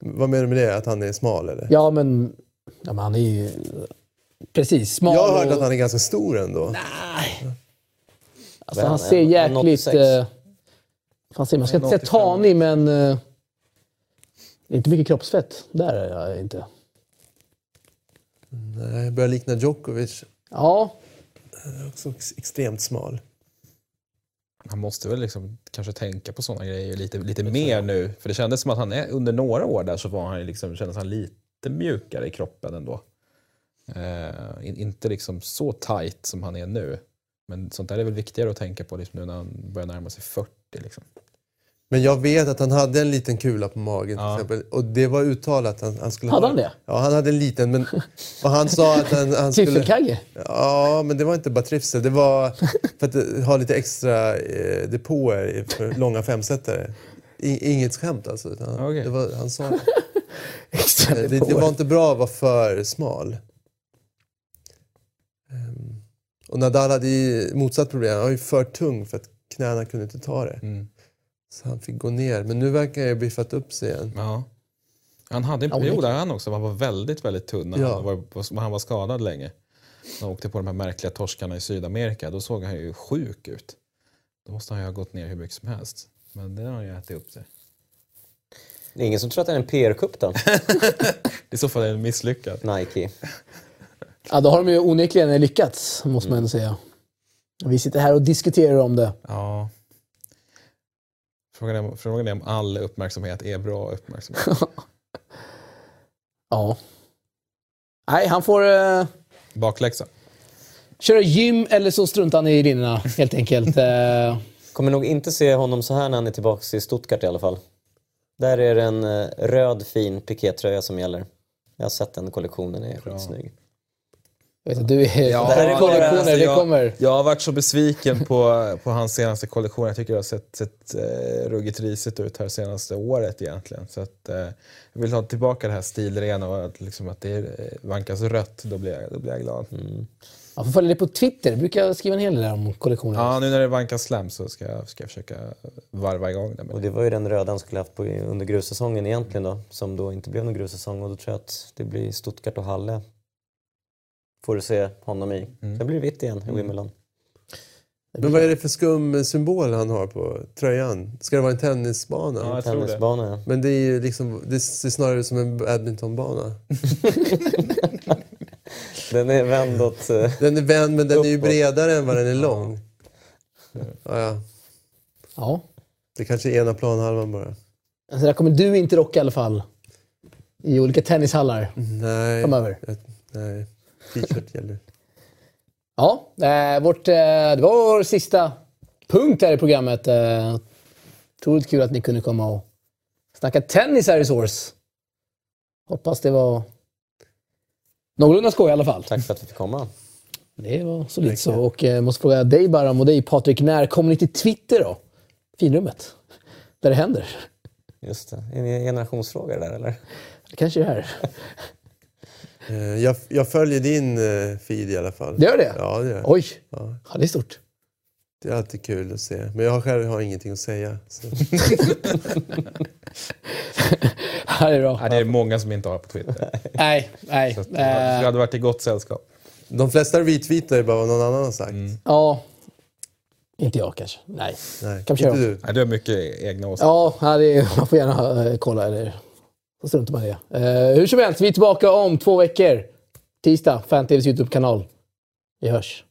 Vad menar du med det? Att han är smal eller? Ja, men, ja, men han är ju... Precis, smal Jag har hört och- att han är ganska stor ändå. Alltså, Men han ser jäkligt... 86. Fan säger man? Jag ska inte säga 85. tanig, men... Eh, det är inte mycket kroppsfett. Där är jag inte. Nej, jag börjar likna Djokovic. Ja, Också ex- extremt smal. Han måste väl liksom kanske tänka på sådana grejer lite, lite mer nu. För det kändes som att han är, under några år där så var han liksom, kändes han lite mjukare i kroppen ändå. Eh, in, inte liksom så tight som han är nu. Men sånt där är väl viktigare att tänka på liksom nu när han börjar närma sig 40. Liksom. Men jag vet att han hade en liten kula på magen till Ja. exempel. Och det var uttalat att han, han skulle Hade ha han det? Ja, han hade en liten. Men, och han sa att han, han skulle... Ja, men det var inte bara trivsel. Det var för att eh, ha lite extra eh, depåer för långa femsetare. I, inget skämt alltså. Utan Okej. det var, han sa det. Extra Det, det var inte bra att vara för smal. Ehm, och Nadal hade ju motsatt problem. Han var ju för tung för att knäna kunde inte ta det. Mm. Så han fick gå ner. Men nu verkar han ju biffat upp sig igen. Ja. Han hade en period där han också han var väldigt, väldigt tunn när Ja. han, var, han var skadad länge. Han åkte på de här märkliga torskarna i Sydamerika. Då såg han ju sjuk ut. Då måste han ju ha gått ner hur mycket som helst. Men det har han ju ätit upp sig. Det är ingen som tror att det är en PR-kupp då? I så fall är det misslyckat. Nike. Ja, då har de ju onekligen lyckats, måste man ändå säga. Vi sitter här och diskuterar om det. Ja. Frågan är, frågan är om all uppmärksamhet är bra uppmärksamhet. Ja. Nej, han får uh, Bakläxa. köra gym eller så struntar han i rinnorna helt enkelt. Eh, Kommer nog inte se honom så här när han är tillbaka i Stuttgart i alla fall. Där är det en eh, röd fin pikétröja som gäller. Jag har sett den kollektionen, den är skitsnygg. Jag vet du är... Ja, det här är det- kollektioner, alltså, det jag- kommer. Jag har varit så besviken på, på hans senaste kollektion. Jag tycker det har sett, sett eh, ruggigt risigt ut här senaste året egentligen. Så att, eh, jag vill ha tillbaka det här stilrena och att, liksom, att det eh, vankas rött. Då blir jag, då blir jag glad. Man får följa dig på Twitter. Du brukar skriva en hel del om kollektioner. Ja, nu när det vankas slam så ska jag, ska jag försöka varva igång det. Och det var ju den röda han skulle haft på, under grussäsongen egentligen då. Som då inte blev någon grussäsong och då tror jag att det blir Stuttgart och Halle. Får du se honom i. Sen blir det vitt igen i Wimbledon. Men vad är det för skum symbol han har på tröjan? Ska det vara en tennisbana? Ja, jag tror det. Tennisbana ja. Men det är ju liksom, det ser snarare ut som en badmintonbana. Den är vänd åt... eh, Den är vänd men den är ju bredare än vad den är lång. Ja, ja. Ja. Det kanske är ena planhalvan bara. Alltså, där kommer du inte rocka i alla fall. I olika tennishallar Nej. framöver. Jag- Nej. T-shirt gäller. Ja, eh, vårt, eh, det var vår sista punkt här i programmet. Eh, otroligt kul att ni kunde komma och snacka tennis här i Source. Hoppas det var någorlunda skoj i alla fall. Tack för att vi fick komma. Det var solidt så. Och eh, måste fråga dig Baram och dig Patrik, när kommer ni till Twitter då? Finrummet. Där det händer. Just det. Är det en generationsfråga det där eller? Det kanske är här. Eh, Jag, jag följer din eh, feed i alla fall. Det gör det? Ja, det gör. Oj! Ja. Ja, det är stort. Det är alltid kul att se. Men jag själv har ingenting att säga. Det är bra. Nej, det är många som inte har på Twitter. Nej, nej. Så Eh, jag hade varit i gott sällskap. De flesta retweetar ju bara vad någon annan har sagt. Ja. Inte jag kanske. Nej. Nej, Kan vi köra inte du. Nej, du har mycket egna åsikter. Ja, det är, man får gärna kolla eller så struntar man i det. Eh, hur som helst, vi är tillbaka om två veckor. Tisdag, FanTVs YouTube-kanal. Vi hörs.